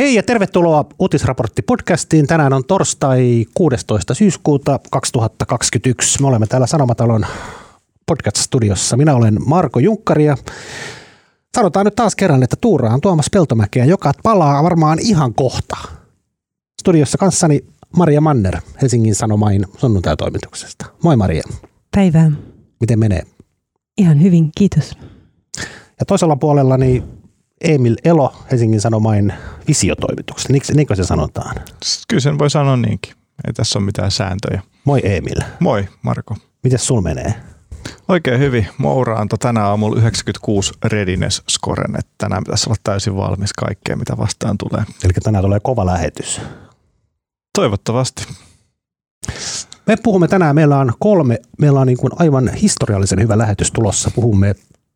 Hei ja tervetuloa Uutisraportti-podcastiin. Tänään on torstai 16. syyskuuta 2021. Me olemme täällä Sanomatalon podcast-studiossa. Minä olen Marko Junkkari ja sanotaan nyt taas kerran, että tuuraan Tuomas Peltomäkeä, joka palaa varmaan ihan kohta. Studiossa kanssani Maria Manner Helsingin Sanomain sunnuntai-toimituksesta. Moi Maria. Päivää. Miten menee? Ihan hyvin, kiitos. Ja toisella puolella niin Emil Elo Helsingin Sanomain visiotoimituksesta. Niinkö, niinkö se sanotaan? Kyllä sen voi sanoa niinkin. Ei tässä ole mitään sääntöjä. Moi Emil. Moi Marko. Miten sul menee? Oikein hyvin. Moura antoi tänä aamulla 96 readiness scoren, että tänään pitäisi olla täysin valmis kaikkeen, mitä vastaan tulee. Eli tänään tulee kova lähetys. Toivottavasti. Me puhumme tänään, meillä on kolme, meillä on niin kuin aivan historiallisen hyvä lähetys tulossa. Puhumme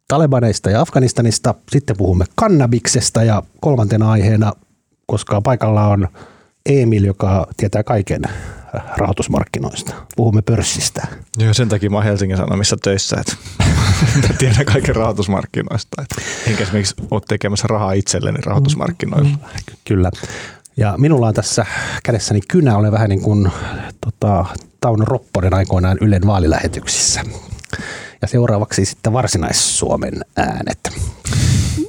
Talebaneista ja Afganistanista, sitten puhumme kannabiksesta ja kolmantena aiheena, koska paikalla on Emil, joka tietää kaiken rahoitusmarkkinoista. Puhumme pörssistä. Joo, sen takia mä oon Helsingin Sanomissa töissä, että tiedän kaiken rahoitusmarkkinoista. Että enkä esimerkiksi ole tekemässä rahaa itselleni rahoitusmarkkinoilla. Mm, kyllä. Ja minulla on tässä kädessäni kynä, olen vähän niin kuin tota, Tauno Ropponen aikoinaan Ylen vaalilähetyksissä. Ja seuraavaksi sitten Varsinais-Suomen äänet.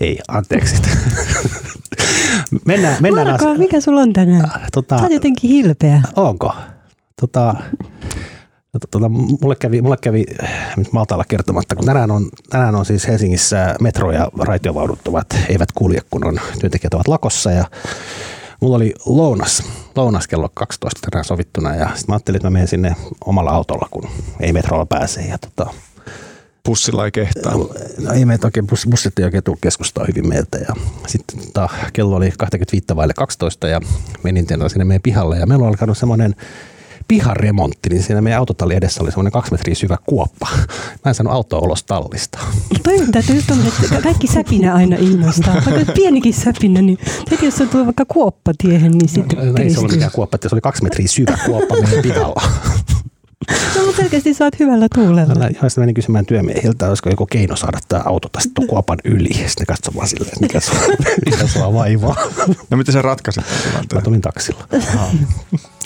Ei, anteeksi. mennään, mennään Marko, as... mikä sulla on tänään? Äh, tota, Sä jotenkin hilpeä. Onko? Tota, tota, tota, mulle kävi, mulle kävi nyt Maltalla kertomatta, kun tänään on, tänään on siis Helsingissä metro- ja raitiovaunut ovat, eivät kulje, kun on, työntekijät ovat lakossa ja mulla oli lounas, lounas kello 12 tänään sovittuna ja sitten mä ajattelin, että mä menen sinne omalla autolla, kun ei metrolla pääse ja tota, Bussilla ei kehtaa. No ei meitä oikein, bus, bussit ei oikein keskustaa hyvin meiltä. Ja sitten tota, kello oli 25 vaille 12 ja menin sinne meidän pihalle. Ja meillä on alkanut semmoinen piharemontti, niin siinä meidän autotalli edessä oli semmoinen kaksi metriä syvä kuoppa. Mä en saanut autoa ulos tallista. Toimintaa, että just on, että kaikki säpinä aina innostaa. Vaikka pienikin säpinä, niin heti jos on tuo vaikka kuoppa tiehen, niin sitten no, no, ei se ollut mikään kuoppa, se oli kaksi metriä syvä kuoppa meidän pihalla. No, mutta selkeästi sä oot hyvällä tuulella. Mä, mä menin kysymään työmiehiltä, olisiko joku keino saada tämä auto tästä kuopan yli. Sitten katsoi vaan silleen, mikä sua, mikä sua vaivaa. No miten sä ratkaisit Mä tulin taksilla.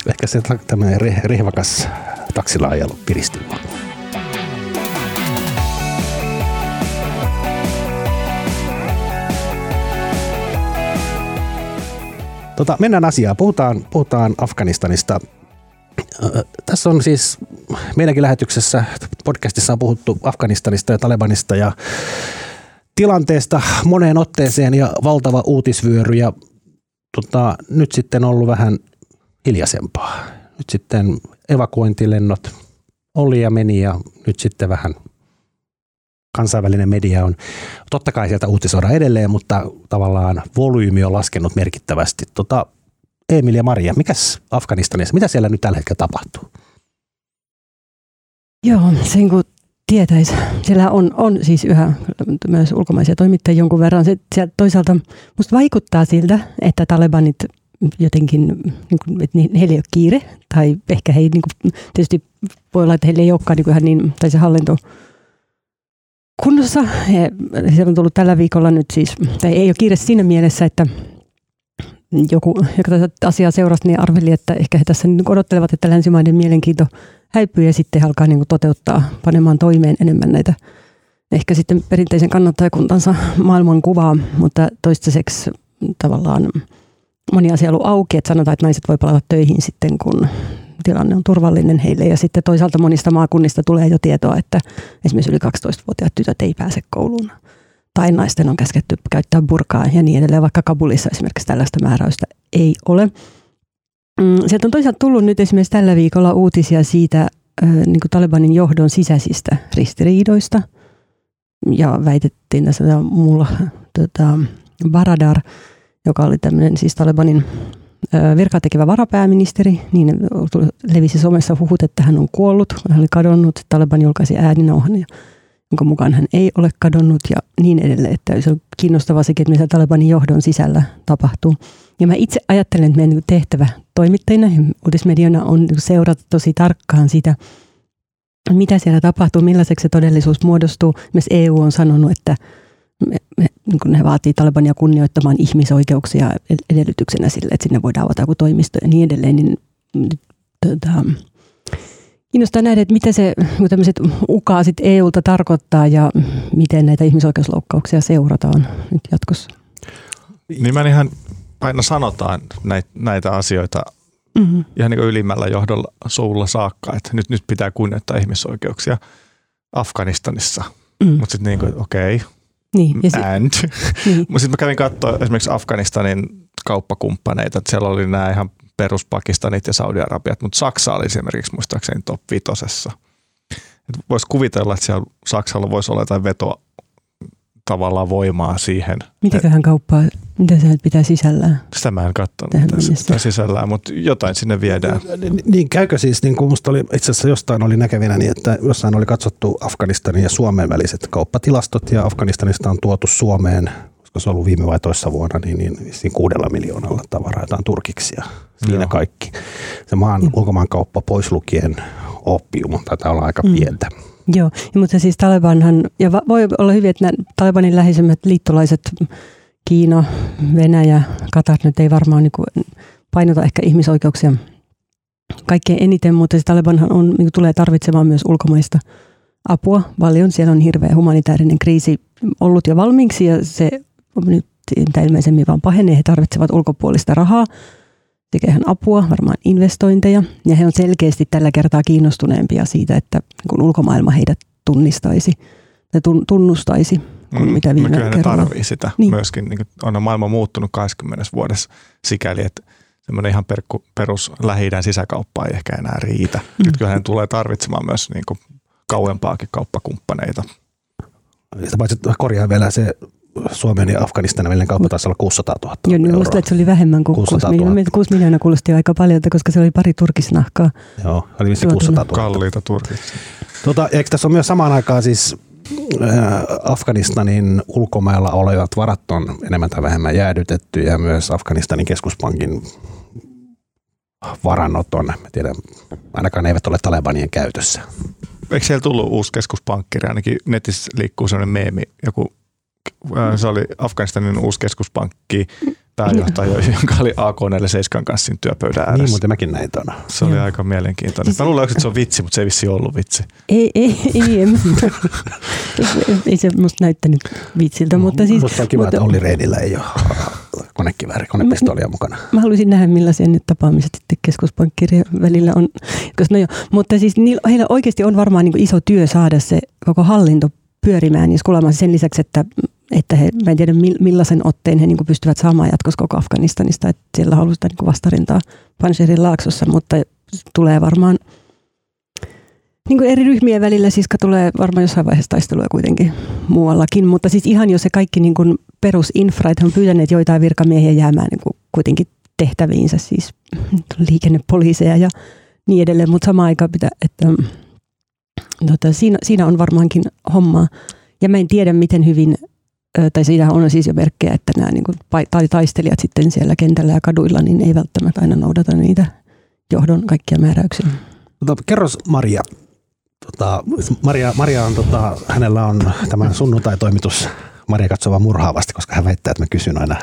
Ehkä se tämmöinen rehvakas taksilla ajelu piristi vaan. Tota, mennään asiaan. Puhutaan, puhutaan Afganistanista tässä on siis meidänkin lähetyksessä, podcastissa on puhuttu Afganistanista ja Talebanista ja tilanteesta moneen otteeseen ja valtava uutisvyöry ja tota, nyt sitten ollut vähän hiljaisempaa. Nyt sitten evakuointilennot oli ja meni ja nyt sitten vähän kansainvälinen media on, totta kai sieltä uutisoida edelleen, mutta tavallaan volyymi on laskenut merkittävästi. Tota, Emil ja Maria, mikäs Afganistanissa, mitä siellä nyt tällä hetkellä tapahtuu? Joo, sen kun tietäisi. Siellä on, on siis yhä myös ulkomaisia toimittajia jonkun verran. Se, se toisaalta musta vaikuttaa siltä, että talebanit jotenkin, niin kuin, että heillä ei ole kiire, tai ehkä he niin kuin, tietysti voi olla, että heillä ei olekaan niin ihan niin, tai se hallinto kunnossa. He, siellä on tullut tällä viikolla nyt siis, tai ei ole kiire siinä mielessä, että joku, joka tätä asiaa seurasi, niin arveli, että ehkä he tässä niin odottelevat, että länsimaiden mielenkiinto häipyy ja sitten alkaa niin toteuttaa, panemaan toimeen enemmän näitä ehkä sitten perinteisen kannattajakuntansa maailman kuvaa, mutta toistaiseksi tavallaan moni asia ollut auki, että sanotaan, että naiset voi palata töihin sitten, kun tilanne on turvallinen heille. Ja sitten toisaalta monista maakunnista tulee jo tietoa, että esimerkiksi yli 12-vuotiaat tytöt ei pääse kouluun tai naisten on käsketty käyttää burkaa ja niin edelleen, vaikka Kabulissa esimerkiksi tällaista määräystä ei ole. Mm, sieltä on toisaalta tullut nyt esimerkiksi tällä viikolla uutisia siitä niin kuin Talibanin johdon sisäisistä ristiriidoista. Ja väitettiin tässä mulla tota, Baradar, joka oli tämmöinen siis Talibanin virkaa tekevä varapääministeri, niin levisi somessa huhut, että hän on kuollut, hän oli kadonnut. Taliban julkaisi ääninauhan ja jonka mukaan hän ei ole kadonnut ja niin edelleen. Että se on kiinnostavaa sekin, että mitä Talibanin johdon sisällä tapahtuu. Ja mä itse ajattelen, että meidän tehtävä toimittajina ja uutismediana on seurata tosi tarkkaan sitä, mitä siellä tapahtuu, millaiseksi se todellisuus muodostuu. Myös EU on sanonut, että me, me, niin kuin he vaatii Talebania kunnioittamaan ihmisoikeuksia edellytyksenä sille, että sinne voidaan avata joku toimisto ja niin edelleen, niin tota, kiinnostaa nähdä, että mitä se tämmöiset ukaasit EUlta tarkoittaa ja miten näitä ihmisoikeusloukkauksia seurataan nyt jatkossa. Niin ihan aina sanotaan näitä, näitä asioita mm-hmm. ihan niin ylimmällä johdolla suulla saakka, että nyt, nyt pitää kunnioittaa ihmisoikeuksia Afganistanissa. Mm. Mutta sitten niin kuin, okei, okay, niin, ja sit, and. Niin. Mutta sitten mä kävin katsoa esimerkiksi Afganistanin kauppakumppaneita, että siellä oli nämä ihan peruspakistanit ja Saudi-Arabiat, mutta Saksa oli esimerkiksi muistaakseni top vitosessa. Voisi kuvitella, että siellä Saksalla voisi olla jotain vetoa tavallaan voimaa siihen. Mitäköhän kauppaa, mitä se pitää sisällään? Sitä mä en katsonut, mitä se pitää sisällään, mutta jotain sinne viedään. Niin käykö siis, niin kuin musta oli itse asiassa jostain oli näkevinä, niin että jossain oli katsottu Afganistanin ja Suomen väliset kauppatilastot ja Afganistanista on tuotu Suomeen koska se on ollut viime vai toissa vuonna, niin, niin, niin kuudella miljoonalla tavaraa jotain turkiksia. Siinä Joo. kaikki. Se maan mm. ulkomaankauppa pois lukien oppium taitaa olla aika mm. pientä. Joo, mutta siis Talebanhan, ja voi olla hyvin, että Talebanin läheisemmät liittolaiset, Kiina, Venäjä, Katar nyt ei varmaan niin painota ehkä ihmisoikeuksia kaikkein eniten, mutta se Talebanhan on, niin tulee tarvitsemaan myös ulkomaista apua paljon. Siellä on hirveä humanitaarinen kriisi ollut jo valmiiksi ja se nyt ilmeisemmin vaan pahenee. He tarvitsevat ulkopuolista rahaa ihan apua, varmaan investointeja. Ja he on selkeästi tällä kertaa kiinnostuneempia siitä, että kun ulkomaailma heidät tunnistaisi tai tunnustaisi kuin mm, mitä viime kerralla. tarvii sitä niin. myöskin. Niin on maailma muuttunut 20 vuodessa sikäli, että semmoinen ihan perku, perus lähi sisäkauppa ei ehkä enää riitä. Mm. Nyt kyllä hän tulee tarvitsemaan myös niin kuin kauempaakin kauppakumppaneita. Sitä paitsi korjaa vielä se Suomen ja Afganistanin välinen kauppa taisi olla 600 000 Joo, niin musta, että se oli vähemmän kuin 6 miljoonaa. 6 miljoonaa kuulosti aika paljon, koska se oli pari turkisnahkaa. Joo, oli vissi 600 000. Kalliita turkissa. Tota, eikö tässä ole myös samaan aikaan siis äh, Afganistanin ulkomailla olevat varat on enemmän tai vähemmän jäädytetty ja myös Afganistanin keskuspankin varannot on, mä tiedän, ainakaan ne eivät ole Talebanien käytössä. Eikö siellä tullut uusi keskuspankkiri? Ainakin netissä liikkuu sellainen meemi, joku se oli Afganistanin uusi keskuspankki pääjohtaja, jonka oli AK47 kanssa siinä työpöydän ääressä. Niin, mutta mäkin näin ton. Se oli Joo. aika mielenkiintoinen. Siis, mä luulen, että se on vitsi, mutta se ei vissi ollut vitsi. Ei, ei, ei, ei, ei se musta näyttänyt vitsiltä. Mutta siis, musta on kiva, mutta, että Olli Reidillä ei ole konekivääri, konepistoolia mukana. Mä haluaisin nähdä, millaisia nyt tapaamiset sitten keskuspankkirjan välillä on. Koska, no jo, mutta siis niillä, heillä oikeasti on varmaan niin iso työ saada se koko hallinto pyörimään, jos kuulemma sen lisäksi, että että he, mä en tiedä millaisen otteen he niin pystyvät saamaan jatkossa koko Afganistanista, että siellä halutaan niin vastarintaa Panjshirin laaksossa, mutta tulee varmaan niin kuin eri ryhmien välillä, siis tulee varmaan jossain vaiheessa taisteluja kuitenkin muuallakin, mutta siis ihan jo se kaikki niin kuin perusinfra, että he on pyytäneet joitain virkamiehiä jäämään niin kuin kuitenkin tehtäviinsä, siis liikennepoliiseja ja niin edelleen, mutta samaan aikaan pitää, että tota, siinä, siinä on varmaankin hommaa. Ja mä en tiedä, miten hyvin tai siinä on siis jo merkkejä, että nämä niin kuin, tai taistelijat sitten siellä kentällä ja kaduilla, niin ei välttämättä aina noudata niitä johdon kaikkia määräyksiä. Tota, kerros Maria. Tota, Maria, Maria on, tota, hänellä on tämä sunnuntai-toimitus Maria katsoo murhaavasti, koska hän väittää, että mä kysyn aina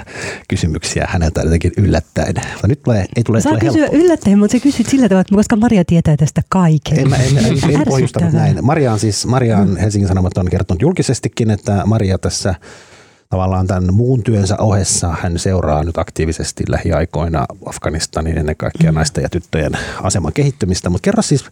kysymyksiä häneltä jotenkin yllättäen. Mutta nyt tulee, ei tule, Saa tule kysyä helppo. yllättäen, mutta sä kysyt sillä tavalla, että koska Maria tietää tästä kaiken. En, mä, en, en, en pohjustanut näin. Maria on siis, Maria on Helsingin Sanomat on kertonut julkisestikin, että Maria tässä tavallaan tämän muun työnsä ohessa hän seuraa nyt aktiivisesti lähiaikoina Afganistanin ennen kaikkea mm. naisten ja tyttöjen aseman kehittymistä. Mutta kerro siis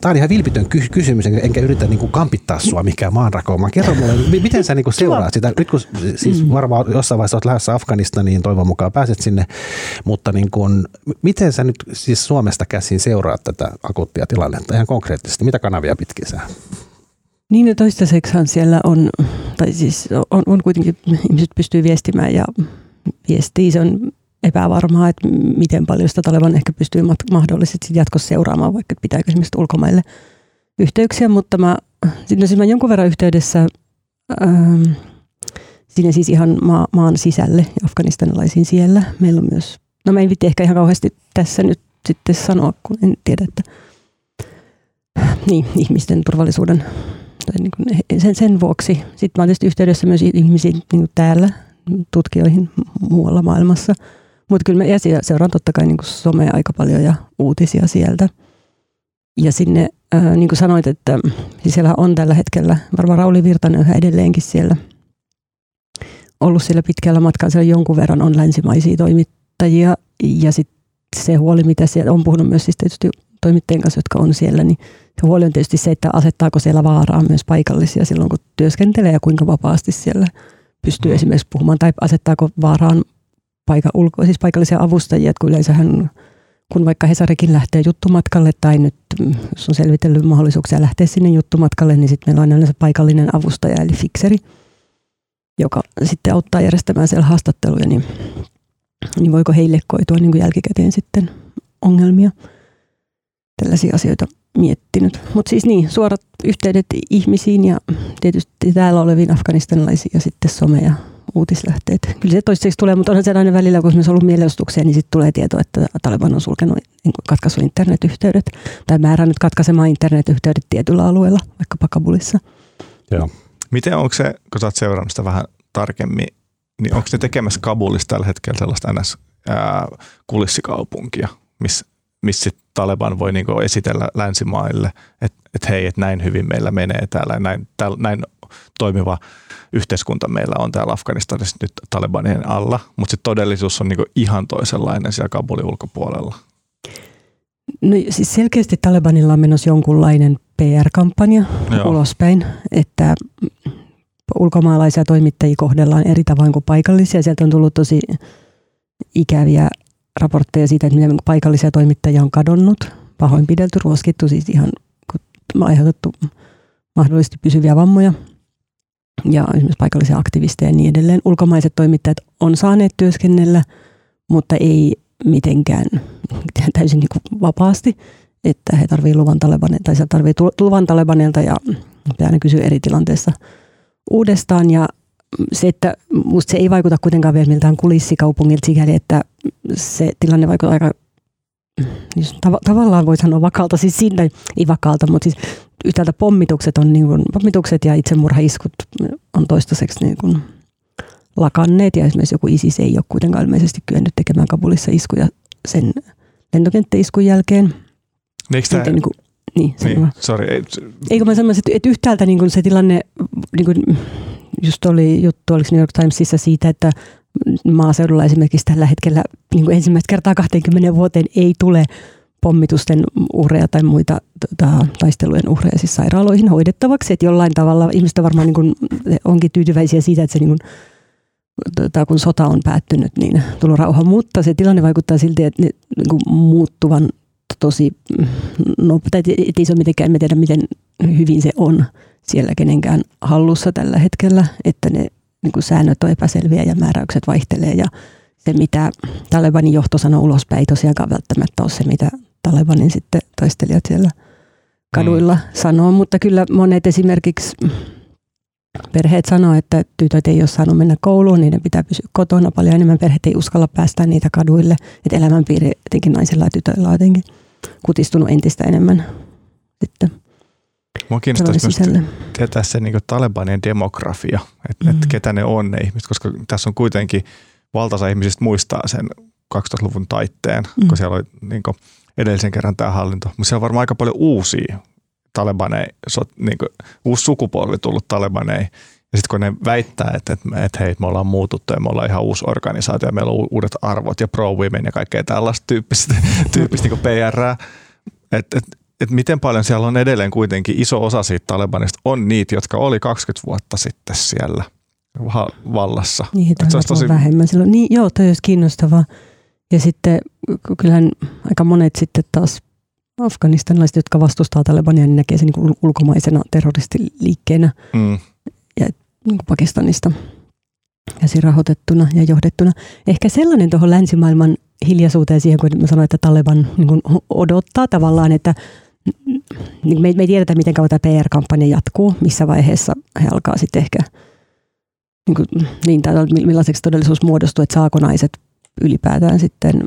Tämä on ihan vilpitön kysymys, enkä yritä niin kuin kampittaa sua mikään maanrakoon. Kerro mulle, miten sä niin kuin seuraat sitä? Nyt kun siis mm. varmaan jossain vaiheessa olet lähdössä Afganistaniin, toivon mukaan pääset sinne, mutta niin kuin, miten sä nyt siis Suomesta käsin seuraat tätä akuuttia tilannetta ihan konkreettisesti? Mitä kanavia pitkin sä? Niin ja toistaiseksihan siellä on, tai siis on, on kuitenkin, ihmiset pystyy viestimään ja viestii, se on epävarmaa, että miten paljon sitä Taleban ehkä pystyy mahdollisesti jatkossa seuraamaan, vaikka pitääkö esimerkiksi ulkomaille yhteyksiä, mutta mä, sitten siis mä jonkun verran yhteydessä ähm, sinne siis ihan maa, maan sisälle, afganistanilaisiin siellä. Meillä on myös, no mä en vitti ehkä ihan kauheasti tässä nyt sitten sanoa, kun en tiedä, että niin, ihmisten turvallisuuden tai niin kuin sen, sen vuoksi. Sitten mä olen tietysti yhteydessä myös ihmisiin niin täällä, tutkijoihin muualla maailmassa. Mutta kyllä mä seuraan totta kai niin kuin somea aika paljon ja uutisia sieltä. Ja sinne, ää, niin kuin sanoit, että siis siellä on tällä hetkellä, varmaan Rauli Virtanen yhä edelleenkin siellä ollut siellä pitkällä matkalla, siellä jonkun verran on länsimaisia toimittajia ja sitten se huoli, mitä siellä on puhunut myös siis tietysti toimittajien kanssa, jotka on siellä, niin se huoli on tietysti se, että asettaako siellä vaaraa myös paikallisia silloin, kun työskentelee ja kuinka vapaasti siellä pystyy mm. esimerkiksi puhumaan tai asettaako vaaraan paika, ulko, siis paikallisia avustajia, että kun yleensähän kun vaikka Hesarikin lähtee juttumatkalle tai nyt mm, jos on selvitellyt mahdollisuuksia lähteä sinne juttumatkalle, niin sitten meillä on aina se paikallinen avustaja eli fikseri, joka sitten auttaa järjestämään siellä haastatteluja, niin, niin voiko heille koitua niin kuin jälkikäteen sitten ongelmia. Tällaisia asioita miettinyt. Mutta siis niin, suorat yhteydet ihmisiin ja tietysti täällä oleviin afganistanilaisiin ja sitten some ja uutislähteet. Kyllä se toistaiseksi tulee, mutta onhan sellainen välillä, kun on ollut mielenosoituksia, niin sitten tulee tieto, että Taliban on sulkenut, niin katkaissut internetyhteydet tai määrännyt katkaisemaan internetyhteydet tietyllä alueella, vaikka Kabulissa. Joo. Miten onko se, kun sä oot seurannut sitä vähän tarkemmin, niin onko ne tekemässä Kabulista tällä hetkellä sellaista ns. Kulissikaupunkia, missä missä Taleban voi niin esitellä länsimaille, että et hei, että näin hyvin meillä menee täällä, näin, täl, näin toimiva yhteiskunta meillä on täällä Afganistanissa nyt Talebanien alla, mutta sitten todellisuus on niin ihan toisenlainen siellä Kabulin ulkopuolella. No siis selkeästi Talebanilla on menossa jonkunlainen PR-kampanja Joo. ulospäin, että ulkomaalaisia toimittajia kohdellaan eri tavoin kuin paikallisia. Sieltä on tullut tosi ikäviä raportteja siitä, että miten paikallisia toimittajia on kadonnut, pahoinpidelty, ruoskittu, siis ihan aiheutettu mahdollisesti pysyviä vammoja ja esimerkiksi paikallisia aktivisteja ja niin edelleen. Ulkomaiset toimittajat on saaneet työskennellä, mutta ei mitenkään täysin niin kuin vapaasti, että he tarvitsevat luvan Talebanilta, tai tarvitsee luvan Talebanilta ja pitää aina kysyä eri tilanteessa uudestaan ja se, että musta se ei vaikuta kuitenkaan vielä miltään kulissikaupungilta sikäli, että se tilanne vaikuttaa aika niin tav- tavallaan voi sanoa vakalta, siis siinä ei vakalta, mutta siis yhtäältä pommitukset, on niin kuin, pommitukset ja itsemurhaiskut on toistaiseksi niin kuin lakanneet ja esimerkiksi joku ISIS ei ole kuitenkaan ilmeisesti kyennyt tekemään Kabulissa iskuja sen lentokenttäiskun jälkeen. Eikö tämä, niin kuin, niin, niin sorry. Ei, Eikö mä sanoisin, että, että yhtäältä niin kuin se tilanne, niin kuin, just oli juttu, oliko New York Timesissa siitä, että maaseudulla esimerkiksi tällä hetkellä niin kuin ensimmäistä kertaa 20 vuoteen ei tule pommitusten uhreja tai muita tota, taistelujen uhreja siis sairaaloihin hoidettavaksi. Että jollain tavalla ihmiset varmaan niin kuin, onkin tyytyväisiä siitä, että se niin kuin, tota, kun sota on päättynyt, niin tullut rauha. Mutta se tilanne vaikuttaa silti, että ne, niin kuin, muuttuvan tosi, no, tai ei se ole mitenkään, en tiedä miten hyvin se on siellä kenenkään hallussa tällä hetkellä, että ne niin kuin säännöt on epäselviä ja määräykset vaihtelee ja se, mitä Talebanin johto sanoo ulospäin, ei tosiaankaan välttämättä ole se, mitä Talebanin sitten taistelijat siellä kaduilla mm. sanoo, mutta kyllä monet esimerkiksi perheet sanoo, että tytöt ei ole saanut mennä kouluun, niiden pitää pysyä kotona. Paljon enemmän perheet ei uskalla päästä niitä kaduille. Että elämänpiiri etenkin naisilla ja tytöillä on jotenkin kutistunut entistä enemmän sitten. Mua kiinnostaisi myös tietää se niin Talebanien demografia, että mm. et ketä ne on ne ihmiset, koska tässä on kuitenkin valtaosa ihmisistä muistaa sen 2000-luvun taitteen, mm. kun siellä oli niin kuin, edellisen kerran tämä hallinto. Mutta siellä on varmaan aika paljon uusia talebaneja, niin kuin, uusi sukupolvi tullut talebaneja. Ja sitten kun ne väittää, että, että, että hei, me ollaan muututtu ja me ollaan ihan uusi organisaatio ja meillä on uudet arvot ja pro-women ja kaikkea tällaista tyyppistä, tyyppistä niin PR, että et, et miten paljon siellä on edelleen kuitenkin iso osa siitä Talebanista on niitä, jotka oli 20 vuotta sitten siellä vallassa. Niin, että se olisi tosi... vähemmän silloin. Niin, joo, toi olisi kiinnostavaa. Ja sitten kyllähän aika monet sitten taas afganistanilaiset, jotka vastustaa Talebania, niin näkee sen niin ulkomaisena terroristiliikkeenä mm. ja niin kuin Pakistanista käsin rahoitettuna ja johdettuna. Ehkä sellainen tuohon länsimaailman hiljaisuuteen siihen, kun mä sanoin, että Taleban niin kuin odottaa tavallaan, että niin me, me ei tiedetä, miten kauan tämä PR-kampanja jatkuu, missä vaiheessa he alkaa sitten ehkä, niin, kuin, niin tai millaiseksi todellisuus muodostuu, että saako naiset ylipäätään sitten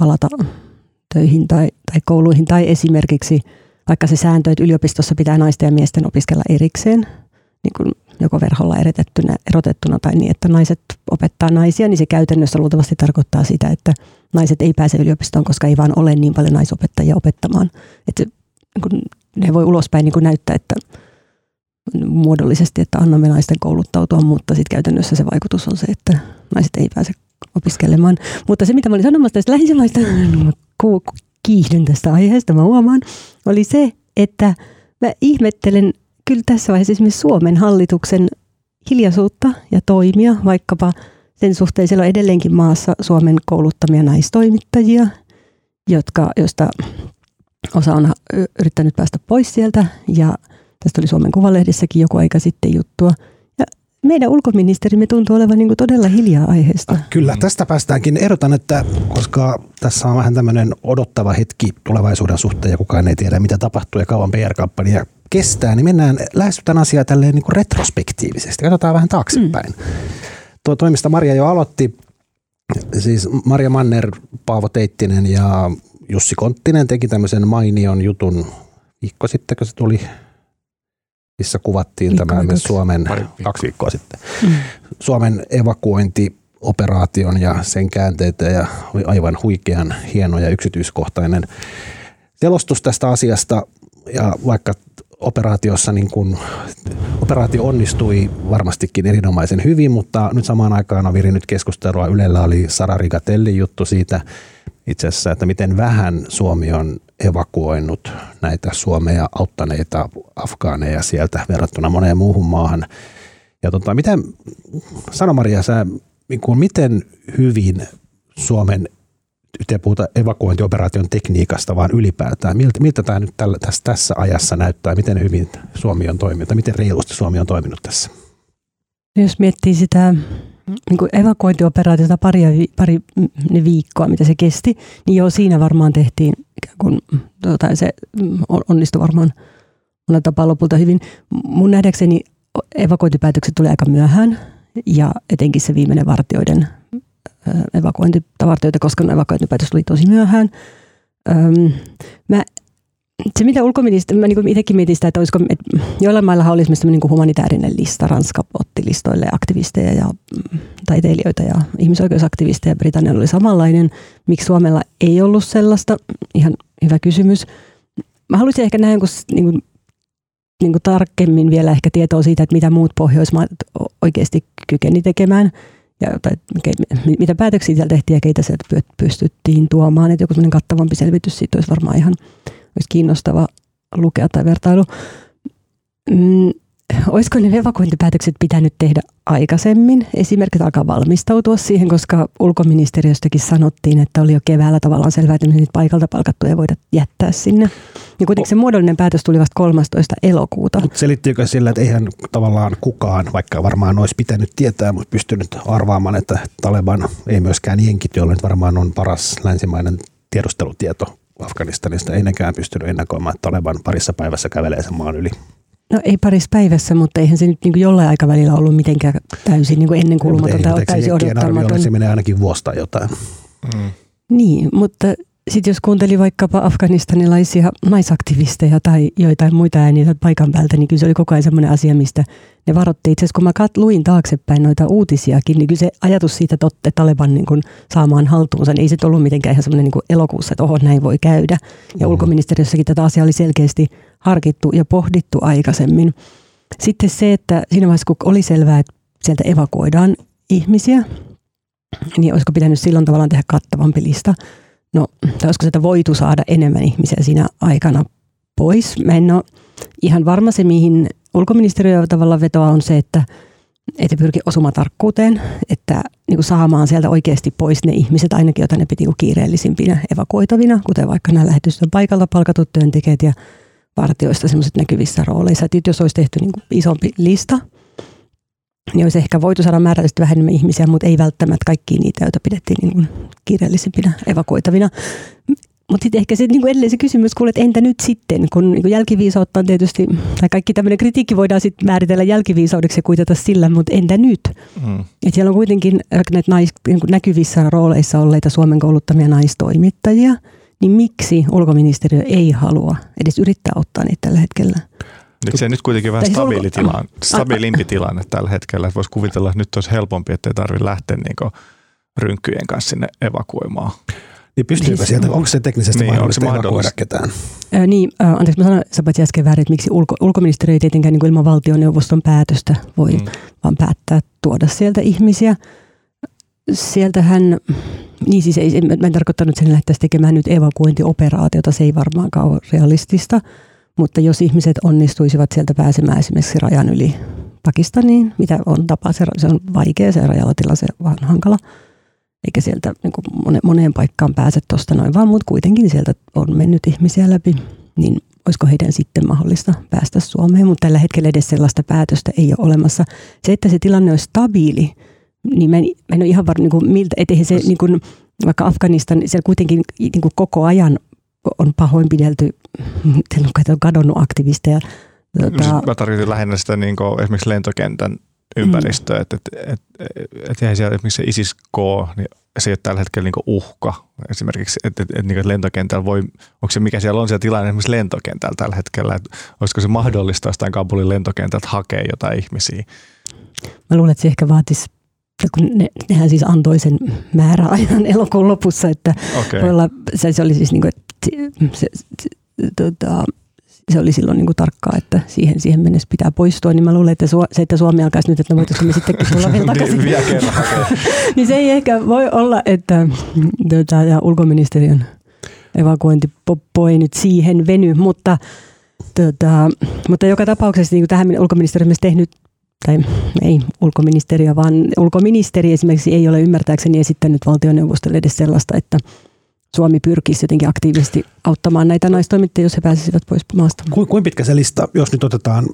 palata töihin tai, tai kouluihin, tai esimerkiksi vaikka se sääntö, että yliopistossa pitää naisten ja miesten opiskella erikseen, niin kuin joko verholla erotettuna, erotettuna tai niin, että naiset opettaa naisia, niin se käytännössä luultavasti tarkoittaa sitä, että naiset ei pääse yliopistoon, koska ei vaan ole niin paljon naisopettajia opettamaan. Että niin ne voi ulospäin niin kuin näyttää, että muodollisesti, että annamme naisten kouluttautua, mutta sitten käytännössä se vaikutus on se, että naiset ei pääse opiskelemaan. Mutta se, mitä mä olin sanomassa tästä lähisimaista, kiihdyn tästä aiheesta, mä huomaan, oli se, että mä ihmettelen kyllä tässä vaiheessa esimerkiksi Suomen hallituksen hiljaisuutta ja toimia, vaikkapa sen suhteen siellä on edelleenkin maassa Suomen kouluttamia naistoimittajia, jotka, joista osa on yrittänyt päästä pois sieltä ja tästä oli Suomen Kuvalehdissäkin joku aika sitten juttua. Ja meidän ulkoministerimme tuntuu olevan niin kuin todella hiljaa aiheesta. Kyllä, tästä päästäänkin. Erotan, että koska tässä on vähän tämmöinen odottava hetki tulevaisuuden suhteen ja kukaan ei tiedä mitä tapahtuu ja kauan PR-kampanja kestää, niin mennään, lähestytään asiaa tälleen niin kuin retrospektiivisesti. Katsotaan vähän taaksepäin. Mm. Tuo toimista Maria jo aloitti. Siis Maria Manner, Paavo Teittinen ja Jussi Konttinen teki tämmöisen mainion jutun viikko sitten, kun se tuli, missä kuvattiin Viikko tämä. Suomen, Pari kaksi viikkoa sitten, mm. Suomen evakuointioperaation ja sen käänteitä ja oli aivan huikean hieno ja yksityiskohtainen selostus tästä asiasta. Ja vaikka operaatiossa niin kuin, operaatio onnistui varmastikin erinomaisen hyvin, mutta nyt samaan aikaan on virinnyt keskustelua. Ylellä oli Sara Rigatelli juttu siitä itse asiassa, että miten vähän Suomi on evakuoinut näitä Suomea auttaneita afgaaneja sieltä verrattuna moneen muuhun maahan. Ja tota, miten, sano Maria, sä, niin kuin, miten hyvin Suomen nyt ei puhuta evakuointioperaation tekniikasta, vaan ylipäätään. Miltä, miltä tämä nyt tällä, tässä, tässä ajassa näyttää? Miten hyvin Suomi on toiminut? Miten reilusti Suomi on toiminut tässä? Jos miettii sitä niin evakuointioperaatiota pari, pari ne viikkoa, mitä se kesti, niin jo siinä varmaan tehtiin, kun tuota, se onnistui varmaan monella tapaa lopulta hyvin. Mun nähdäkseni evakuointipäätökset tuli aika myöhään ja etenkin se viimeinen vartioiden evakuointitavartioita koska evakuointipäätös tuli tosi myöhään. Mä, se mitä ulkoministeri, mä niin itsekin mietin sitä, että olisiko, että joillain mailla olisi myös niin humanitaarinen lista, Ranska otti listoille aktivisteja ja mm, taiteilijoita ja ihmisoikeusaktivisteja, Britannia oli samanlainen. Miksi Suomella ei ollut sellaista? Ihan hyvä kysymys. Mä haluaisin ehkä nähdä niin kuin, niin kuin tarkemmin vielä ehkä tietoa siitä, että mitä muut Pohjoismaat oikeasti kykeni tekemään ja tai, mitä päätöksiä siellä tehtiin ja keitä sieltä pystyttiin tuomaan. Että joku sellainen kattavampi selvitys siitä olisi varmaan ihan olisi kiinnostava lukea tai vertailu. Mm, olisiko ne evakuointipäätökset pitänyt tehdä aikaisemmin? Esimerkiksi alkaa valmistautua siihen, koska ulkoministeriöstäkin sanottiin, että oli jo keväällä tavallaan selvää, että niitä paikalta palkattuja voida jättää sinne. Ja kuitenkin se muodollinen päätös tuli vasta 13. elokuuta. Mutta selittyykö sillä, että eihän tavallaan kukaan, vaikka varmaan olisi pitänyt tietää, mutta pystynyt arvaamaan, että Taleban ei myöskään jenkit, joilla nyt varmaan on paras länsimainen tiedustelutieto Afganistanista, ei nekään pystynyt ennakoimaan, että Taleban parissa päivässä kävelee sen maan yli. No ei parissa päivässä, mutta eihän se nyt niin kuin jollain aikavälillä ollut mitenkään täysin niin kuin tai täysin odottamaton. Se menee ainakin vuosta jotain. Mm. Niin, mutta sitten jos kuunteli vaikkapa afganistanilaisia naisaktivisteja tai joitain muita ääniä paikan päältä, niin kyllä se oli koko ajan semmoinen asia, mistä ne varoitti. Itse asiassa kun mä kat, luin taaksepäin noita uutisiakin, niin kyllä se ajatus siitä, että Taleban niin kuin saamaan haltuunsa, niin ei se ollut mitenkään ihan semmoinen niin elokuussa, että oho, näin voi käydä. Ja mm. ulkoministeriössäkin tätä asiaa oli selkeästi harkittu ja pohdittu aikaisemmin. Sitten se, että siinä vaiheessa kun oli selvää, että sieltä evakuoidaan ihmisiä, niin olisiko pitänyt silloin tavallaan tehdä kattavampi lista – no, tai olisiko sitä voitu saada enemmän ihmisiä siinä aikana pois. Mä en ole ihan varma se, mihin ulkoministeriö tavalla vetoa on se, että että pyrki osumatarkkuuteen, että niin kuin saamaan sieltä oikeasti pois ne ihmiset ainakin, joita ne piti kiireellisimpinä evakuoitavina, kuten vaikka nämä lähetystön paikalla palkatut työntekijät ja vartioista semmoiset näkyvissä rooleissa. Että jos olisi tehty niin kuin isompi lista, niin olisi ehkä voitu saada määrällisesti vähän enemmän ihmisiä, mutta ei välttämättä kaikki niitä, joita pidettiin niin kuin kiireellisimpinä evakuoitavina. Mutta sitten ehkä se niin kuin edelleen se kysymys kuulee, että entä nyt sitten, kun niin kuin jälkiviisautta on tietysti, tai kaikki tämmöinen kritiikki voidaan sitten määritellä jälkivisa,udeksi ja kuitata sillä, mutta entä nyt? Mm. Et siellä on kuitenkin näitä nais, niin kuin näkyvissä rooleissa olleita Suomen kouluttamia naistoimittajia, niin miksi ulkoministeriö ei halua edes yrittää ottaa niitä tällä hetkellä? Nyt se nyt kuitenkin vähän stabiili ulko- tilanne, stabiilimpi tilanne tällä hetkellä. Että voisi kuvitella, että nyt olisi helpompi, ettei tarvitse lähteä niin rynkkyjen kanssa sinne evakuoimaan. Niin pystyykö siis, sieltä, onko se teknisesti niin, mahdollista, onko se mahdollista ketään? Ää, niin, äh, anteeksi, mä sanoin sä paitsi äsken väärin, että miksi ulko, ulkoministeriö ei tietenkään niin kuin ilman valtioneuvoston päätöstä voi mm. vaan päättää tuoda sieltä ihmisiä. Sieltähän, niin siis ei, mä en tarkoittanut, sen lähtäisi tekemään nyt evakuointioperaatiota, se ei varmaankaan ole realistista, mutta jos ihmiset onnistuisivat sieltä pääsemään esimerkiksi rajan yli Pakistaniin, mitä on tapa, se, se on vaikea, se rajalatila, se on hankala – eikä sieltä niin kuin moneen paikkaan pääse tuosta noin vaan, mutta kuitenkin sieltä on mennyt ihmisiä läpi, niin olisiko heidän sitten mahdollista päästä Suomeen, mutta tällä hetkellä edes sellaista päätöstä ei ole olemassa. Se, että se tilanne olisi stabiili, niin mä en, mä en ole ihan varma, niin kuin miltä, ettei se niin kuin, vaikka Afganistan, siellä kuitenkin niin kuin koko ajan on pahoinpidelty, on kadonnut aktivisteja. Tuota, mä tarkoitin lähinnä sitä niin kuin, esimerkiksi lentokentän ympäristöä, mm. että et, et, et, et, siellä esimerkiksi se ISIS-K, niin se ei ole tällä hetkellä niin uhka esimerkiksi, että et, et, niin lentokentällä voi, onko se mikä siellä on siellä tilanne esimerkiksi lentokentällä tällä hetkellä, että olisiko se mahdollista jostain Kabulin lentokentältä hakea jotain ihmisiä? Mä luulen, että se ehkä vaatisi kun ne, nehän siis antoi sen määräajan elokuun lopussa, että okay. voi olla, se, se oli siis niin kuin, että se, se, tota, se oli silloin niin kuin tarkkaa, että siihen, siihen mennessä pitää poistua, niin mä luulen, että se, että Suomi alkaisi nyt, että voitaisiin me sittenkin tulla vielä takaisin. niin, vielä kerran niin se ei ehkä voi olla, että tuota, ja ulkoministeriön evakuointipoppo ei nyt siihen veny, mutta, tuota, mutta joka tapauksessa niin kuin tähän ulkoministeriö on tehnyt tai ei ulkoministeriö, vaan ulkoministeri esimerkiksi ei ole ymmärtääkseni esittänyt valtioneuvostolle edes sellaista, että Suomi pyrkisi jotenkin aktiivisesti auttamaan näitä naistoimittajia, jos he pääsisivät pois maasta. Ku, kuinka pitkä se lista, jos nyt otetaan,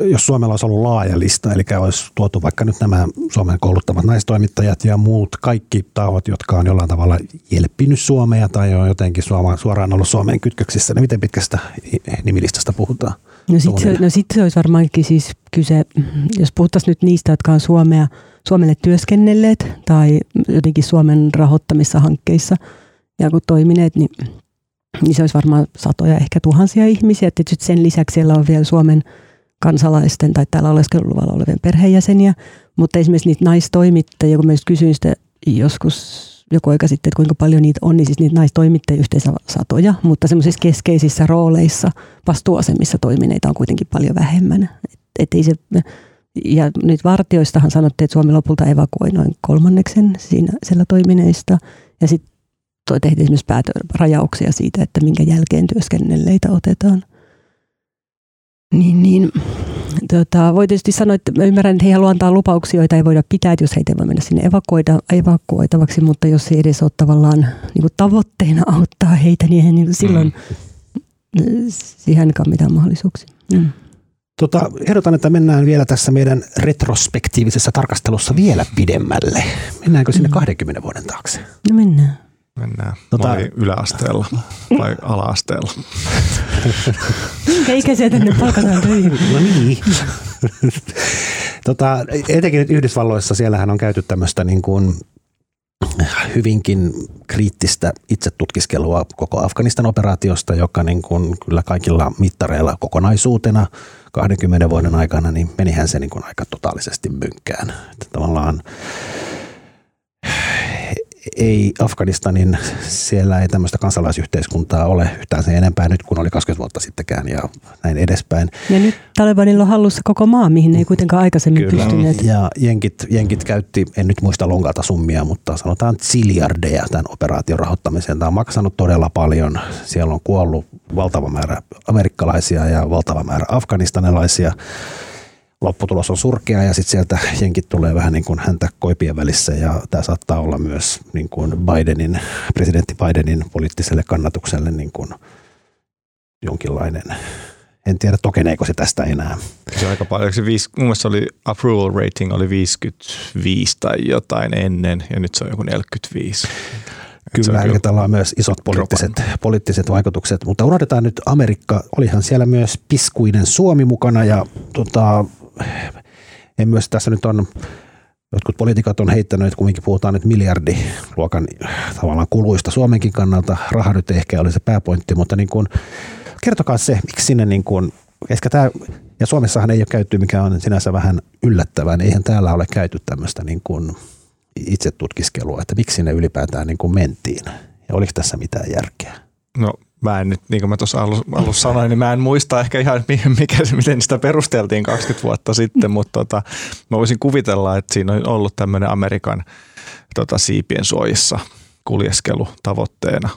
jos Suomella olisi ollut laaja lista, eli olisi tuotu vaikka nyt nämä Suomen kouluttamat naistoimittajat ja muut kaikki tahot, jotka on jollain tavalla jelppinyt Suomea tai on jotenkin suoraan ollut Suomeen kytköksissä, niin miten pitkästä nimilistasta puhutaan? No sitten se, no sit se olisi varmaankin siis kyse, jos puhuttaisiin nyt niistä, jotka on Suomea, Suomelle työskennelleet tai jotenkin Suomen rahoittamissa hankkeissa – ja kun toimineet, niin, niin se olisi varmaan satoja, ehkä tuhansia ihmisiä. Tietysti sen lisäksi siellä on vielä Suomen kansalaisten tai täällä oleskeluluvalla olevien perheenjäseniä, mutta esimerkiksi niitä naistoimittajia, kun mä just kysyin sitä joskus joku aika sitten, että kuinka paljon niitä on, niin siis niitä naistoimittajia yhteensä satoja, mutta semmoisissa keskeisissä rooleissa, vastuuasemissa toimineita on kuitenkin paljon vähemmän. Et, et ei se, ja nyt vartioistahan sanottiin, että Suomi lopulta evakuoi noin kolmanneksen siinä, siellä toimineista. Ja sitten tehtiin esimerkiksi päätörajauksia siitä, että minkä jälkeen työskennelleitä otetaan. Niin, niin tota, voi tietysti sanoa, että mä ymmärrän, että he haluavat antaa lupauksia, joita ei voida pitää, jos heitä ei voi mennä sinne evakuoida, evakuoitavaksi, mutta jos ei edes ole tavallaan niin kuin tavoitteena auttaa heitä, niin, he, niin silloin mm. siihen ainakaan mitään mahdollisuuksia. Mm. Tota, ehdotan, että mennään vielä tässä meidän retrospektiivisessa tarkastelussa vielä pidemmälle. Mennäänkö sinne mm. 20 vuoden taakse? No mennään. Mennään. Tota... Mä olin yläasteella vai ala-asteella. Minkä ikäisiä tänne palkataan töihin? No niin. tota, etenkin nyt Yhdysvalloissa siellähän on käyty tämmöistä niin kuin hyvinkin kriittistä itsetutkiskelua koko Afganistan operaatiosta, joka niin kuin kyllä kaikilla mittareilla kokonaisuutena 20 vuoden aikana, niin menihän se niin kuin aika totaalisesti mynkkään. Että tavallaan ei Afganistanin, siellä ei tämmöistä kansalaisyhteiskuntaa ole yhtään sen enempää nyt kuin oli 20 vuotta sittenkään ja näin edespäin. Ja nyt Talebanilla on hallussa koko maa, mihin ei kuitenkaan aikaisemmin Kyllä. pystyneet. Ja jenkit, jenkit käytti, en nyt muista lonkalta summia, mutta sanotaan ziljardeja tämän operaation rahoittamiseen. Tämä on maksanut todella paljon. Siellä on kuollut valtava määrä amerikkalaisia ja valtava määrä afganistanilaisia lopputulos on surkea ja sitten sieltä jenkit tulee vähän niin kuin häntä koipien välissä ja tämä saattaa olla myös niin kuin Bidenin, presidentti Bidenin poliittiselle kannatukselle niin kuin jonkinlainen en tiedä, tokeneeko se tästä enää. Se on aika paljon. Se viisi, mun mielestä oli approval rating oli 55 tai jotain ennen ja nyt se on joku 45. Kyllä, eli tällä on myös isot poliittiset, poliittiset vaikutukset, mutta unohdetaan nyt Amerikka. Olihan siellä myös piskuinen Suomi mukana ja tota, en myös tässä nyt on Jotkut poliitikot on heittänyt, että kumminkin puhutaan nyt miljardiluokan tavallaan kuluista Suomenkin kannalta. Raha nyt ehkä ole se pääpointti, mutta niin kuin, kertokaa se, miksi sinne niin kuin, ehkä tämä, ja Suomessahan ei ole käyty, mikä on sinänsä vähän yllättävää, niin eihän täällä ole käyty tämmöistä niin kuin itse tutkiskelua, että miksi sinne ylipäätään niin kuin mentiin ja oliko tässä mitään järkeä? No mä en nyt, niin kuin mä tuossa alussa sanoin, niin mä en muista ehkä ihan mikä, miten sitä perusteltiin 20 vuotta sitten, mutta tota, mä voisin kuvitella, että siinä on ollut tämmöinen Amerikan tota, siipien suojissa kuljeskelu tavoitteena.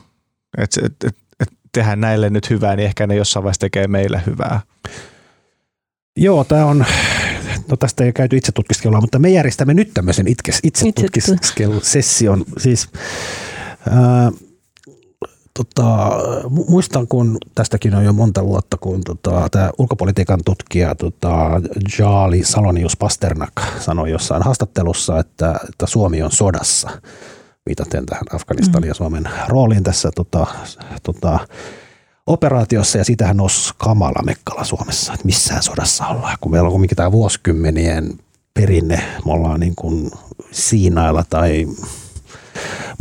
Että et, et, et tehdään näille nyt hyvää, niin ehkä ne jossain vaiheessa tekee meille hyvää. Joo, tämä on, no tästä ei ole käyty itse tutkiskelua, mutta me järjestämme nyt tämmöisen itse, itse tutkiskelusession. Siis, ää, tota, muistan, kun tästäkin on jo monta vuotta, kun tota, tämä ulkopolitiikan tutkija tota, Jaali Salonius Pasternak sanoi jossain haastattelussa, että, että Suomi on sodassa, viitaten tähän Afganistanin mm. ja Suomen rooliin tässä tota, tota, operaatiossa, ja siitähän nousi kamala mekkala Suomessa, että missään sodassa ollaan, kun meillä on kuitenkin tämä vuosikymmenien perinne, me ollaan niin kuin Siinailla tai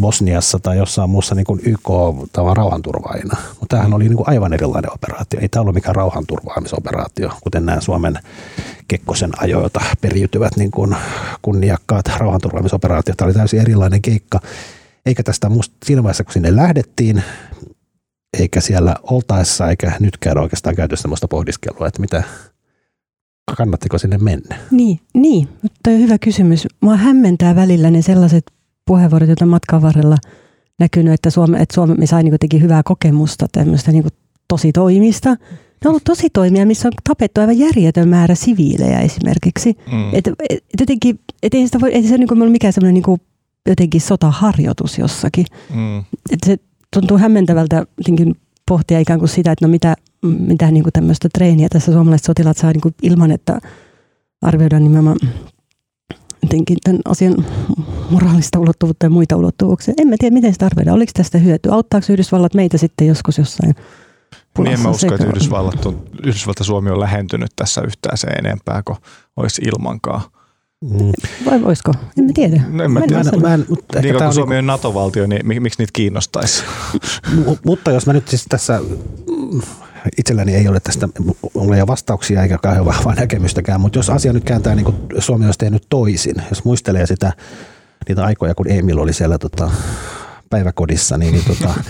Bosniassa tai jossain muussa niin YK tavan rauhanturvaajina. Mutta tämähän oli niin kuin aivan erilainen operaatio. Ei tämä ollut mikään rauhanturvaamisoperaatio, kuten nämä Suomen Kekkosen ajoilta periytyvät niin kuin kunniakkaat rauhanturvaamisoperaatiot. Tämä oli täysin erilainen keikka. Eikä tästä musta siinä vaiheessa, kun sinne lähdettiin, eikä siellä oltaessa, eikä nytkään oikeastaan käyty sellaista pohdiskelua, että mitä, kannattiko sinne mennä? Niin, niin, mutta hyvä kysymys. Mua hämmentää välillä ne sellaiset puheenvuorot, joita matkan varrella näkynyt, että, Suome, että Suomi sai niin teki hyvää kokemusta tämmöistä niin tosi toimista. Ne on ollut tosi toimia, missä on tapettu aivan järjetön määrä siviilejä esimerkiksi. Mm. Et, et, jotenkin, et ei, sitä voi, ei se niin kuin, mikään semmoinen niin jotenkin sotaharjoitus jossakin. Mm. Et se tuntuu hämmentävältä jotenkin pohtia ikään kuin sitä, että no mitä, mitä niin kuin tämmöistä treeniä tässä suomalaiset sotilaat saa niin kuin ilman, että arvioidaan nimenomaan jotenkin tämän asian moraalista ulottuvuutta ja muita ulottuvuuksia. En mä tiedä, miten sitä arvioidaan. Oliko tästä hyötyä? Auttaako Yhdysvallat meitä sitten joskus jossain niin en mä usko, että Yhdysvallat on, Yhdysvalta Suomi on lähentynyt tässä yhtään se enempää kuin olisi ilmankaan. Mm. Vai voisiko? En mä tiedä. No, en mä, tiedä. Mä en, mä en, mutta niin, kun Suomi on NATO-valtio, niin miksi niitä kiinnostaisi? mutta jos mä nyt siis tässä itselläni ei ole tästä mulla ei ole vastauksia eikä kauhean vahvaa näkemystäkään, mutta jos asia nyt kääntää niin kuin Suomi olisi tehnyt toisin, jos muistelee sitä, niitä aikoja, kun Emil oli siellä tota, päiväkodissa, niin, niin tota,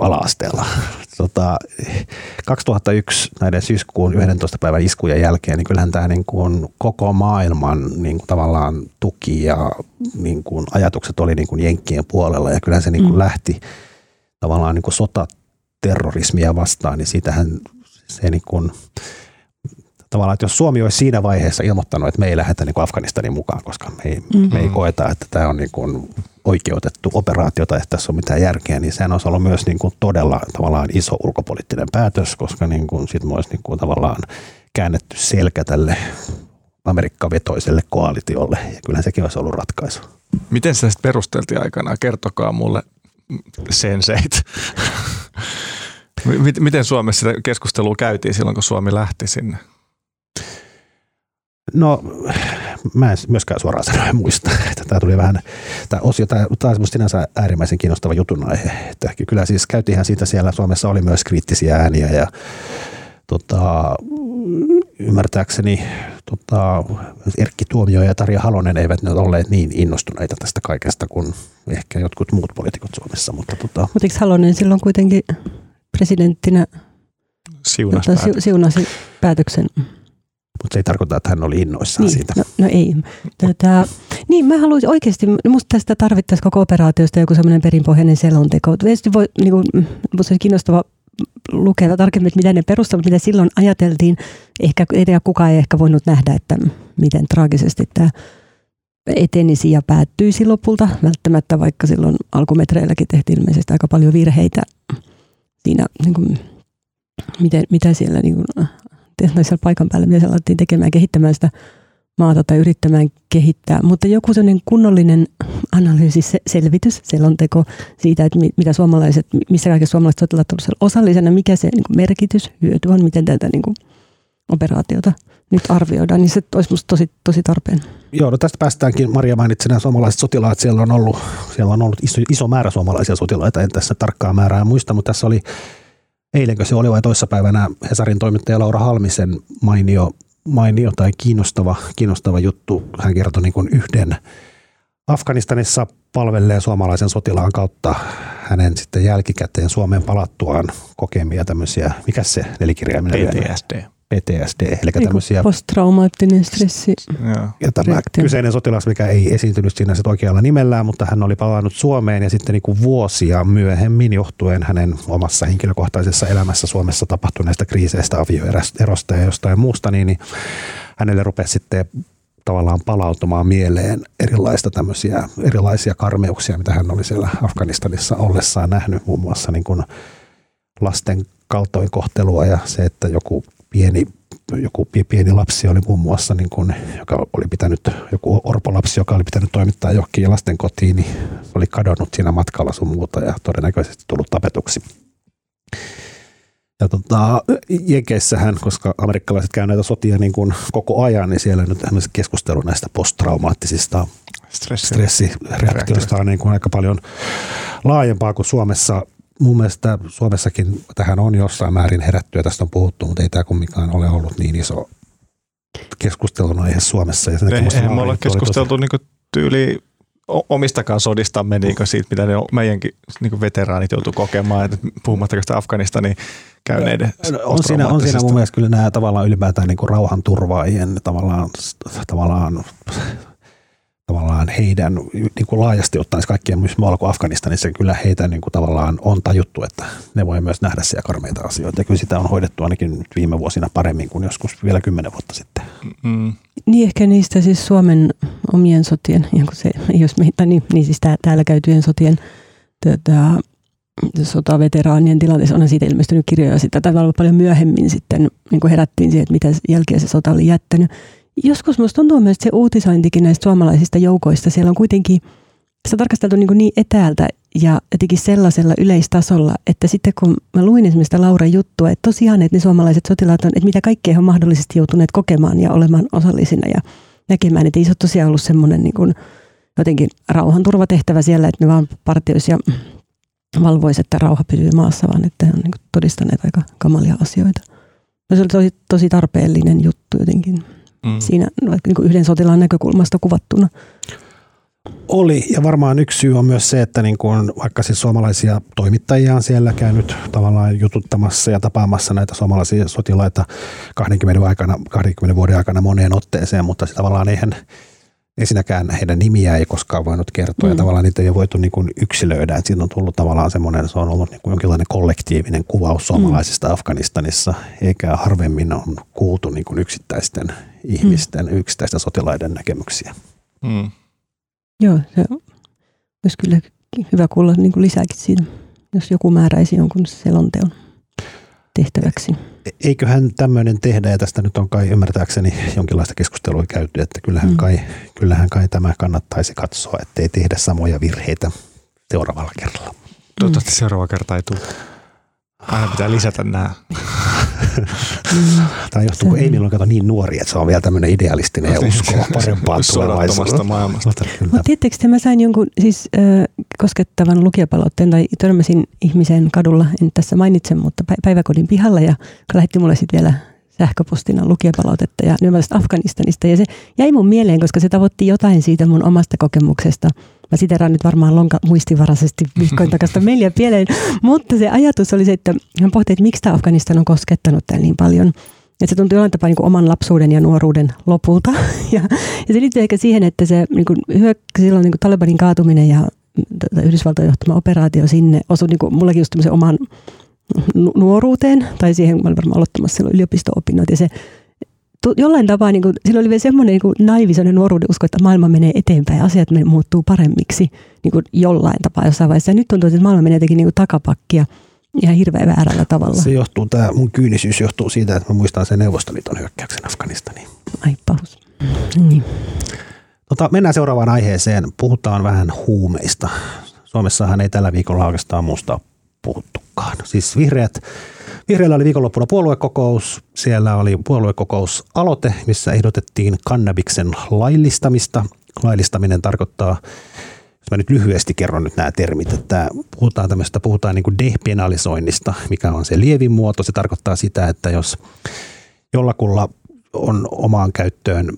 ala-asteella. Tota, 2001 näiden syyskuun 11. päivän iskujen jälkeen, niin kyllähän tämä niin kuin koko maailman niin kuin tavallaan tuki ja niin kuin ajatukset oli niin kuin Jenkkien puolella ja kyllähän se niin kuin mm. lähti tavallaan niin kuin sota terrorismia vastaan, niin siitähän se niin kuin, tavallaan, että jos Suomi olisi siinä vaiheessa ilmoittanut, että me ei lähdetä niin Afganistanin mukaan, koska me ei, mm-hmm. me ei koeta, että tämä on niin kuin oikeutettu operaatio tai että tässä on mitään järkeä, niin sehän olisi ollut myös niin kuin todella tavallaan iso ulkopoliittinen päätös, koska niin kuin sit me olisi niin kuin tavallaan käännetty selkä tälle Amerikka-vetoiselle koalitiolle, ja kyllähän sekin olisi ollut ratkaisu. Miten se sitten perusteltiin aikanaan? Kertokaa mulle senseit. Miten Suomessa sitä keskustelua käytiin silloin, kun Suomi lähti sinne? No, mä en myöskään suoraan sanoen muista. Tämä tuli vähän, tämä osio, tämä, tämä on sinänsä äärimmäisen kiinnostava jutun aihe. Että kyllä siis käytiinhän siitä siellä, Suomessa oli myös kriittisiä ääniä ja tota, ymmärtääkseni tota, Erkki Tuomio ja Tarja Halonen eivät ne olleet niin innostuneita tästä kaikesta kuin ehkä jotkut muut poliitikot Suomessa. Mutta tota. Mutta eikö Halonen silloin kuitenkin presidenttinä siunasi, tota, siunasi päätöksen? Mutta se ei tarkoita, että hän oli innoissaan niin, siitä. No, no ei. Tätä, niin, mä haluaisin oikeasti, musta tästä tarvittaisiin koko operaatiosta joku semmoinen perinpohjainen selonteko. Tietysti voi, niin kuin, musta olisi kiinnostava lukea tarkemmin, että mitä ne perustelut, mitä silloin ajateltiin. Ehkä ei kukaan ei ehkä voinut nähdä, että miten traagisesti tämä etenisi ja päättyisi lopulta. Välttämättä vaikka silloin alkumetreilläkin tehtiin ilmeisesti aika paljon virheitä siinä, niin kuin, miten, mitä siellä, niin kuin, siellä paikan päällä, mitä siellä alettiin tekemään, kehittämään sitä maata tai yrittämään kehittää. Mutta joku sellainen kunnollinen analyysi, selvitys, selonteko siitä, että mitä suomalaiset, missä kaikessa suomalaiset sotilaat ovat osallisena, mikä se niin kuin merkitys, hyöty on, miten tätä niin kuin, operaatiota nyt arvioidaan, niin se olisi minusta tosi, tosi tarpeen. Joo, no tästä päästäänkin. Maria mainitsi nämä suomalaiset sotilaat. Siellä on ollut, siellä on ollut iso, iso määrä suomalaisia sotilaita. En tässä tarkkaa määrää muista, mutta tässä oli eilenkö se oli vai toissapäivänä Hesarin toimittaja Laura Halmisen mainio, mainio tai kiinnostava, kiinnostava juttu. Hän kertoi niin yhden Afganistanissa palvelleen suomalaisen sotilaan kautta hänen sitten jälkikäteen Suomeen palattuaan kokemia tämmöisiä, mikä se nelikirjaiminen? PTSD. PTSD, eli niin tämmöisiä... Posttraumaattinen stressi. Ja tämä reaktio. kyseinen sotilas, mikä ei esiintynyt siinä sit oikealla nimellään, mutta hän oli palannut Suomeen ja sitten niin kuin vuosia myöhemmin johtuen hänen omassa henkilökohtaisessa elämässä Suomessa tapahtuneista kriiseistä, avioerosta ja jostain muusta, niin, niin hänelle rupesi sitten tavallaan palautumaan mieleen erilaista tämmöisiä, erilaisia karmeuksia, mitä hän oli siellä Afganistanissa ollessaan nähnyt, muun muassa niin kuin lasten kaltoinkohtelua ja se, että joku pieni, joku pieni lapsi oli muun muassa, niin kuin, joka oli pitänyt, joku orpolapsi, joka oli pitänyt toimittaa johonkin lasten kotiin, niin oli kadonnut siinä matkalla sun muuta ja todennäköisesti tullut tapetuksi. Ja tota, Jenkeissähän, koska amerikkalaiset käy näitä sotia niin kuin koko ajan, niin siellä nyt keskustelu näistä posttraumaattisista stressireaktioista on niin kuin aika paljon laajempaa kuin Suomessa mun mielestä Suomessakin tähän on jossain määrin herättyä, tästä on puhuttu, mutta ei tämä kumminkaan ole ollut niin iso keskustelun aihe Suomessa. Ja sen Eihän me olla keskusteltu tosi... niin tyyli omistakaan sodistamme niin siitä, mitä ne meidänkin niin veteraanit joutuu kokemaan, että puhumattakaan sitä Afganistanin käyneiden no, on siinä, on siinä mun mielestä kyllä nämä tavallaan ylipäätään niin rauhanturvaajien tavallaan, tavallaan tavallaan heidän niin kuin laajasti ottaen kaikkien myös muualla kuin Afganistanissa, kyllä heitä niin kuin tavallaan on tajuttu, että ne voi myös nähdä siellä karmeita asioita. Ja kyllä sitä on hoidettu ainakin nyt viime vuosina paremmin kuin joskus vielä kymmenen vuotta sitten. Mm. Niin ehkä niistä siis Suomen omien sotien, se, jos meitä, niin, niin siis täällä käytyjen sotien tätä, sotaveteraanien tilanteessa on siitä ilmestynyt kirjoja sitä tavallaan paljon myöhemmin sitten niin kuin herättiin siihen, että mitä jälkeä se sota oli jättänyt. Joskus minusta tuntuu myös, se uutisointikin näistä suomalaisista joukoista, siellä on kuitenkin on tarkasteltu niin, niin etäältä ja jotenkin sellaisella yleistasolla, että sitten kun mä luin esimerkiksi Laura juttua, että tosiaan, että ne suomalaiset sotilaat on, että mitä kaikkea he on mahdollisesti joutuneet kokemaan ja olemaan osallisina ja näkemään, että ei se ole tosiaan ollut semmoinen niin jotenkin rauhanturvatehtävä siellä, että ne vaan partioisi ja valvoisi, että rauha pysyy maassa, vaan että he on niin todistaneet aika kamalia asioita. No se oli tosi, tosi tarpeellinen juttu jotenkin mm. siinä niin kuin yhden sotilaan näkökulmasta kuvattuna. Oli, ja varmaan yksi syy on myös se, että niin kuin vaikka siis suomalaisia toimittajia on siellä käynyt tavallaan jututtamassa ja tapaamassa näitä suomalaisia sotilaita 20, aikana, 20 vuoden aikana moneen otteeseen, mutta se tavallaan eihän ensinnäkään heidän nimiä ei koskaan voinut kertoa mm. ja tavallaan niitä ei ole voitu niin kuin yksilöidä. Että siitä on tullut tavallaan semmoinen, se on ollut niin kuin jonkinlainen kollektiivinen kuvaus suomalaisista mm. Afganistanissa, eikä harvemmin on kuultu niin kuin yksittäisten ihmisten, mm. yksittäisten sotilaiden näkemyksiä. Mm. Joo, se olisi kyllä hyvä kuulla niin kuin lisääkin siitä, jos joku määräisi jonkun selonteon tehtäväksi. E-, eiköhän tämmöinen tehdä, ja tästä nyt on kai ymmärtääkseni jonkinlaista keskustelua käyty, että kyllähän, mm. kai, kyllähän kai tämä kannattaisi katsoa, ettei tehdä samoja virheitä seuraavalla kerralla. Toivottavasti mm. seuraava kerta ei tule. Aina pitää lisätä nämä. Tämä johtuu, kun Emil on kato niin nuori, että se on vielä tämmöinen idealistinen ja uskoo parempaa tulevaisuudesta. maailmasta. Mutta tiedättekö, että mä sain jonkun siis äh, koskettavan lukijapalautteen tai törmäsin ihmisen kadulla, en tässä mainitse, mutta päiväkodin pihalla ja lähetti mulle sitten vielä sähköpostina lukijapalautetta ja nimenomaan Afganistanista. Ja se jäi mun mieleen, koska se tavoitti jotain siitä mun omasta kokemuksesta. Mä siteraan nyt varmaan lonka muistivaraisesti vihkoin takasta meille pieleen, mutta se ajatus oli se, että hän pohti, että miksi tämä Afganistan on koskettanut täällä niin paljon. Että se tuntui jollain tapaa niin kuin oman lapsuuden ja nuoruuden lopulta. Ja, ja se liittyy ehkä siihen, että se niin kuin, silloin niin kuin Talibanin kaatuminen ja Yhdysvaltojen johtama operaatio sinne osui niin kuin, mullakin just oman nuoruuteen, tai siihen mä olin varmaan aloittamassa silloin yliopisto-opinnot, ja se jollain tapaa, niin kuin, sillä oli vielä semmoinen niin naivi semmoinen nuoruuden usko, että maailma menee eteenpäin ja asiat muuttuu paremmiksi niin kuin jollain tapaa jossain vaiheessa. Ja nyt tuntuu, että maailma menee jotenkin niin kuin takapakkia ihan hirveän väärällä tavalla. Se johtuu, tämä mun kyynisyys johtuu siitä, että mä muistan sen Neuvostoliiton hyökkäyksen Afganistaniin. Ai pahus. Niin. Tota, mennään seuraavaan aiheeseen. Puhutaan vähän huumeista. Suomessahan ei tällä viikolla oikeastaan muusta puhuttukaan. Siis vihreät, Vihreillä oli viikonloppuna puoluekokous. Siellä oli puoluekokous aloite, missä ehdotettiin kannabiksen laillistamista. Laillistaminen tarkoittaa, jos mä nyt lyhyesti kerron nyt nämä termit, että puhutaan tämmöistä, puhutaan niin kuin depenalisoinnista, mikä on se lievin muoto. Se tarkoittaa sitä, että jos jollakulla on omaan käyttöön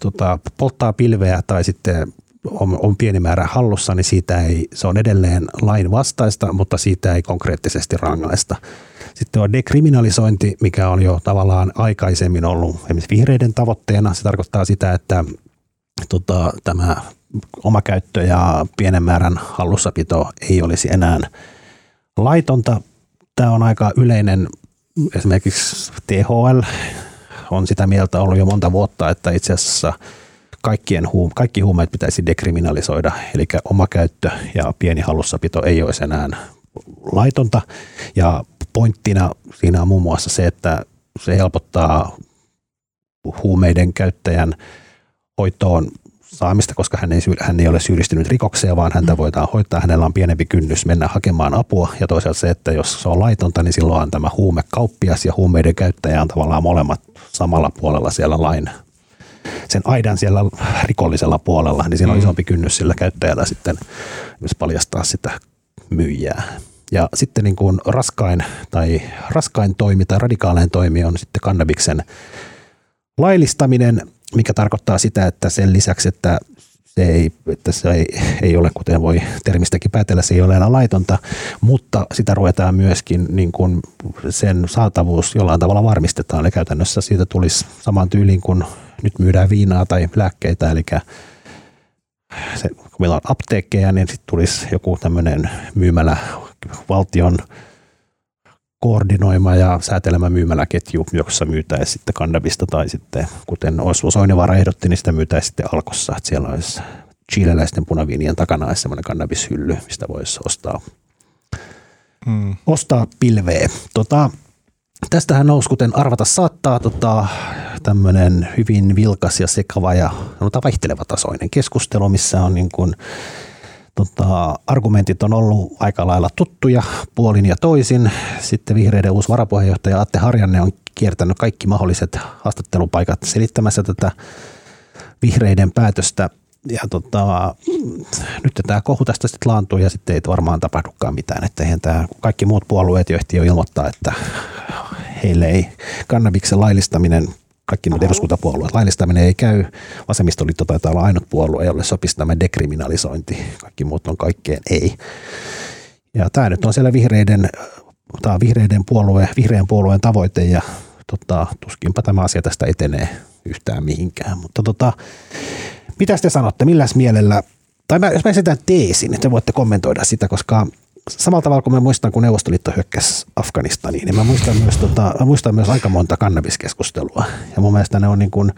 tota, polttaa pilveä tai sitten on, on pieni määrä hallussa, niin siitä ei, se on edelleen lain vastaista, mutta siitä ei konkreettisesti rangaista. Sitten on dekriminalisointi, mikä on jo tavallaan aikaisemmin ollut esimerkiksi vihreiden tavoitteena. Se tarkoittaa sitä, että tota, tämä oma käyttö ja pienen määrän hallussapito ei olisi enää laitonta. Tämä on aika yleinen, esimerkiksi THL on sitä mieltä ollut jo monta vuotta, että itse asiassa kaikkien huum- kaikki huumeet pitäisi dekriminalisoida, eli oma käyttö ja pieni hallussapito ei olisi enää laitonta. Ja pointtina siinä on muun muassa se, että se helpottaa huumeiden käyttäjän hoitoon saamista, koska hän ei, hän ei ole syyllistynyt rikokseen, vaan häntä mm. voidaan hoitaa. Hänellä on pienempi kynnys mennä hakemaan apua. Ja toisaalta se, että jos se on laitonta, niin silloin on tämä huumekauppias ja huumeiden käyttäjä on tavallaan molemmat samalla puolella siellä lain sen aidan siellä rikollisella puolella, niin siinä on mm. isompi kynnys sillä käyttäjällä sitten myös paljastaa sitä myyjää. Ja sitten niin kuin raskain tai raskain toimi tai radikaalein toimi on sitten kannabiksen laillistaminen, mikä tarkoittaa sitä, että sen lisäksi, että se ei, se ei, ei ole, kuten voi termistäkin päätellä, se ei ole enää laitonta, mutta sitä ruvetaan myöskin niin kuin sen saatavuus jollain tavalla varmistetaan. Eli käytännössä siitä tulisi saman tyyliin kuin nyt myydään viinaa tai lääkkeitä, eli se, kun meillä on apteekkeja, niin sitten tulisi joku tämmöinen myymälä valtion koordinoima ja säätelemä myymäläketju, jossa myytäisiin sitten kannabista tai sitten, kuten Oslo Soinivaara ehdotti, niin sitä myytäisiin sitten alkossa, että siellä olisi chileläisten punaviinien takana olisi semmoinen kannabishylly, mistä voisi ostaa, mm. ostaa pilveä. Tota, tästähän nousi, kuten arvata saattaa, tota, tämmöinen hyvin vilkas ja sekava ja sanotaan vaihteleva tasoinen keskustelu, missä on niin kuin tota, argumentit on ollut aika lailla tuttuja puolin ja toisin. Sitten vihreiden uusi varapuheenjohtaja Atte Harjanne on kiertänyt kaikki mahdolliset haastattelupaikat selittämässä tätä vihreiden päätöstä. Ja tota, nyt tämä kohu tästä sitten laantuu ja sitten ei varmaan tapahdukaan mitään. Että eihän tämä, kaikki muut puolueet jo ehti jo ilmoittaa, että heille ei kannabiksen laillistaminen kaikki nyt eduskuntapuolueet. Laillistaminen ei käy. Vasemmistoliitto taitaa olla ainut puolue, jolle sopisi tämä dekriminalisointi. Kaikki muut on kaikkeen ei. Ja tämä nyt on siellä vihreiden, tämä on vihreiden puolue, vihreän puolueen tavoite ja tota, tuskinpa tämä asia tästä etenee yhtään mihinkään. Mutta tota, mitä te sanotte, milläs mielellä, tai mä, jos mä esitän teesin, että voitte kommentoida sitä, koska samalla tavalla kuin mä muistan, kun Neuvostoliitto hyökkäsi Afganistaniin, niin mä muistan myös, tota, mä muistan myös aika monta kannabiskeskustelua. Ja mun mielestä ne on niin kuin,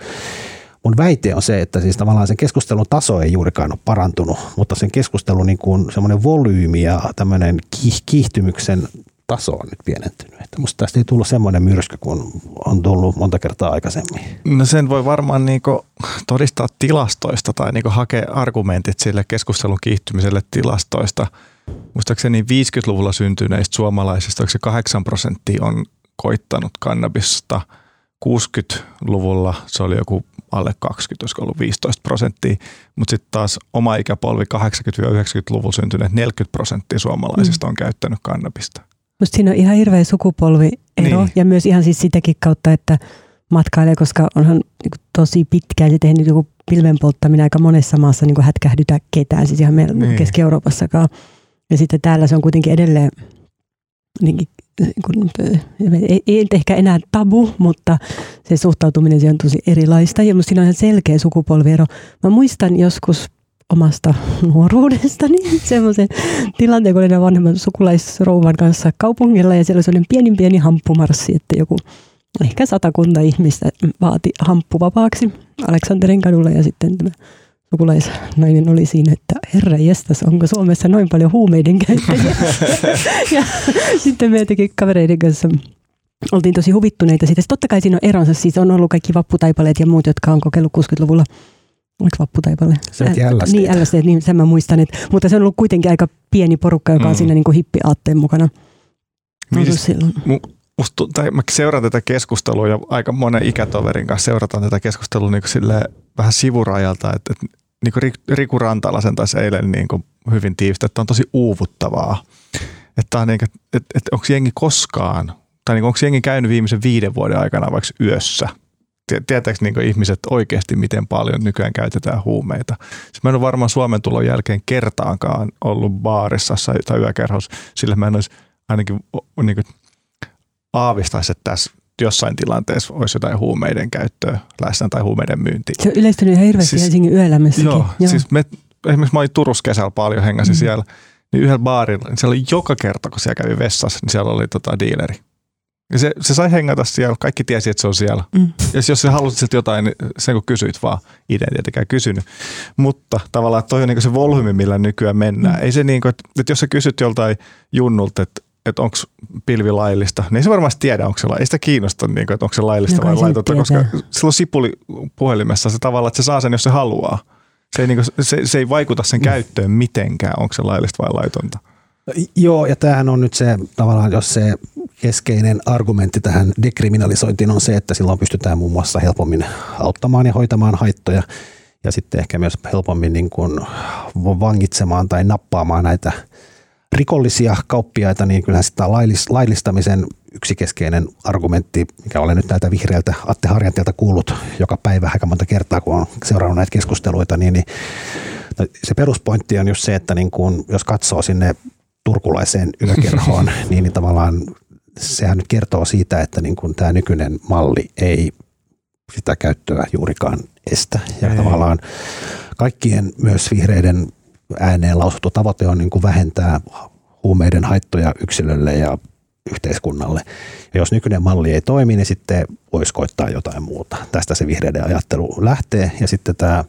mun väite on se, että siis tavallaan sen keskustelun taso ei juurikaan ole parantunut, mutta sen keskustelun niin kuin semmoinen volyymi ja tämmöinen kiihtymyksen taso on nyt pienentynyt. Että musta tästä ei tullut semmoinen myrsky kuin on tullut monta kertaa aikaisemmin. No sen voi varmaan niinku todistaa tilastoista tai niinku hakea argumentit sille keskustelun kiihtymiselle tilastoista – muistaakseni 50-luvulla syntyneistä suomalaisista, onko se 8 prosenttia on koittanut kannabista. 60-luvulla se oli joku alle 20, olisiko ollut 15 prosenttia, mutta sitten taas oma ikäpolvi 80-90-luvulla syntyneet 40 prosenttia suomalaisista mm. on käyttänyt kannabista. Musta siinä on ihan hirveä sukupolviero niin. ja myös ihan siis sitäkin kautta, että matkailee, koska onhan niin tosi pitkään se tehnyt joku pilven polttaminen aika monessa maassa niin hätkähdytä ketään, siis ihan meillä niin. Keski-Euroopassakaan. Ja sitten täällä se on kuitenkin edelleen, niin, kun, ei, ei ehkä enää tabu, mutta se suhtautuminen siihen on tosi erilaista. Ja siinä on ihan selkeä sukupolviero. Mä muistan joskus omasta nuoruudestani semmoisen tilanteen, kun olin vanhemman sukulaisrouvan kanssa kaupungilla ja siellä oli sellainen pieni pieni hamppumarssi, että joku ehkä satakunta ihmistä vaati hamppuvapaaksi Aleksanterin kadulla ja sitten tämä sukulaisnainen oli siinä, herra jestas, onko Suomessa noin paljon huumeiden käyttäjiä. ja sitten me jotenkin kavereiden kanssa oltiin tosi huvittuneita siitä. Totta kai siinä on eronsa, siis on ollut kaikki vapputaipaleet ja muut, jotka on kokeillut 60-luvulla. Oliko vapputaipale? Se on LSD. Niin, LSD, niin sen mä muistan. Että, mutta se on ollut kuitenkin aika pieni porukka, joka on mm. siinä niin kuin hippiaatteen mukana. Niin siis, silloin. Musta, tai mä seuraan tätä keskustelua ja aika monen ikätoverin kanssa seurataan tätä keskustelua niin kuin vähän sivurajalta, että, että niin kuin Riku Rantalasen taisi eilen niin kuin hyvin tiivistä, että on tosi uuvuttavaa. Että, on niin kuin, että, että onko jengi koskaan, tai niin onko jengi käynyt viimeisen viiden vuoden aikana vaikka yössä – tietääkö niin ihmiset oikeasti, miten paljon nykyään käytetään huumeita. Siis mä en ole varmaan Suomen tulon jälkeen kertaankaan ollut baarissa tai yökerhossa, sillä mä en olisi ainakin niin kuin, aavistaisi, että tässä jossain tilanteessa olisi jotain huumeiden käyttöä läsnä tai huumeiden myynti. Se on yleistynyt ihan hirveästi siis, Helsingin yöelämässäkin. Joo, joo. Siis me, esimerkiksi mä olin Turussa kesällä paljon, hengasin mm. siellä, niin yhdellä baarilla, niin siellä oli joka kerta, kun siellä kävi vessassa, niin siellä oli tota dealeri. Ja se, se sai hengata siellä, kaikki tiesi, että se on siellä. Mm. Ja jos sä halusit sieltä jotain, niin sen kun kysyit vaan, itse tietenkään kysynyt. Mutta tavallaan toi on niin se volyymi, millä nykyään mennään. Mm. Ei se niin kuin, että, että jos sä kysyt joltain junnulta, että että onko pilvi laillista, niin ei se varmasti tiedä, onko se laillista. Ei sitä kiinnosta, niin kuin, että onko se laillista no, vai laitonta, koska silloin sipuli puhelimessa se tavalla, että se saa sen, jos se haluaa. Se ei, niin kuin, se, se ei vaikuta sen mm. käyttöön mitenkään, onko se laillista vai laitonta. Joo, ja tämähän on nyt se tavallaan, jos se keskeinen argumentti tähän dekriminalisointiin on se, että silloin pystytään muun muassa helpommin auttamaan ja hoitamaan haittoja ja sitten ehkä myös helpommin niin kuin vangitsemaan tai nappaamaan näitä rikollisia kauppiaita, niin kyllähän sitä laillistamisen yksi keskeinen argumentti, mikä olen nyt näitä vihreältä Atte Harjantilta kuullut joka päivä aika monta kertaa, kun on seurannut näitä keskusteluita, niin, niin se peruspointti on just se, että niin kun, jos katsoo sinne turkulaiseen yökerhoon, niin, niin tavallaan sehän nyt kertoo siitä, että niin kuin tämä nykyinen malli ei sitä käyttöä juurikaan estä. Ja ei. tavallaan kaikkien myös vihreiden ääneen lausuttu tavoite on niin kuin vähentää huumeiden haittoja yksilölle ja yhteiskunnalle. Ja jos nykyinen malli ei toimi, niin sitten voisi koittaa jotain muuta. Tästä se vihreiden ajattelu lähtee. Ja sitten tämä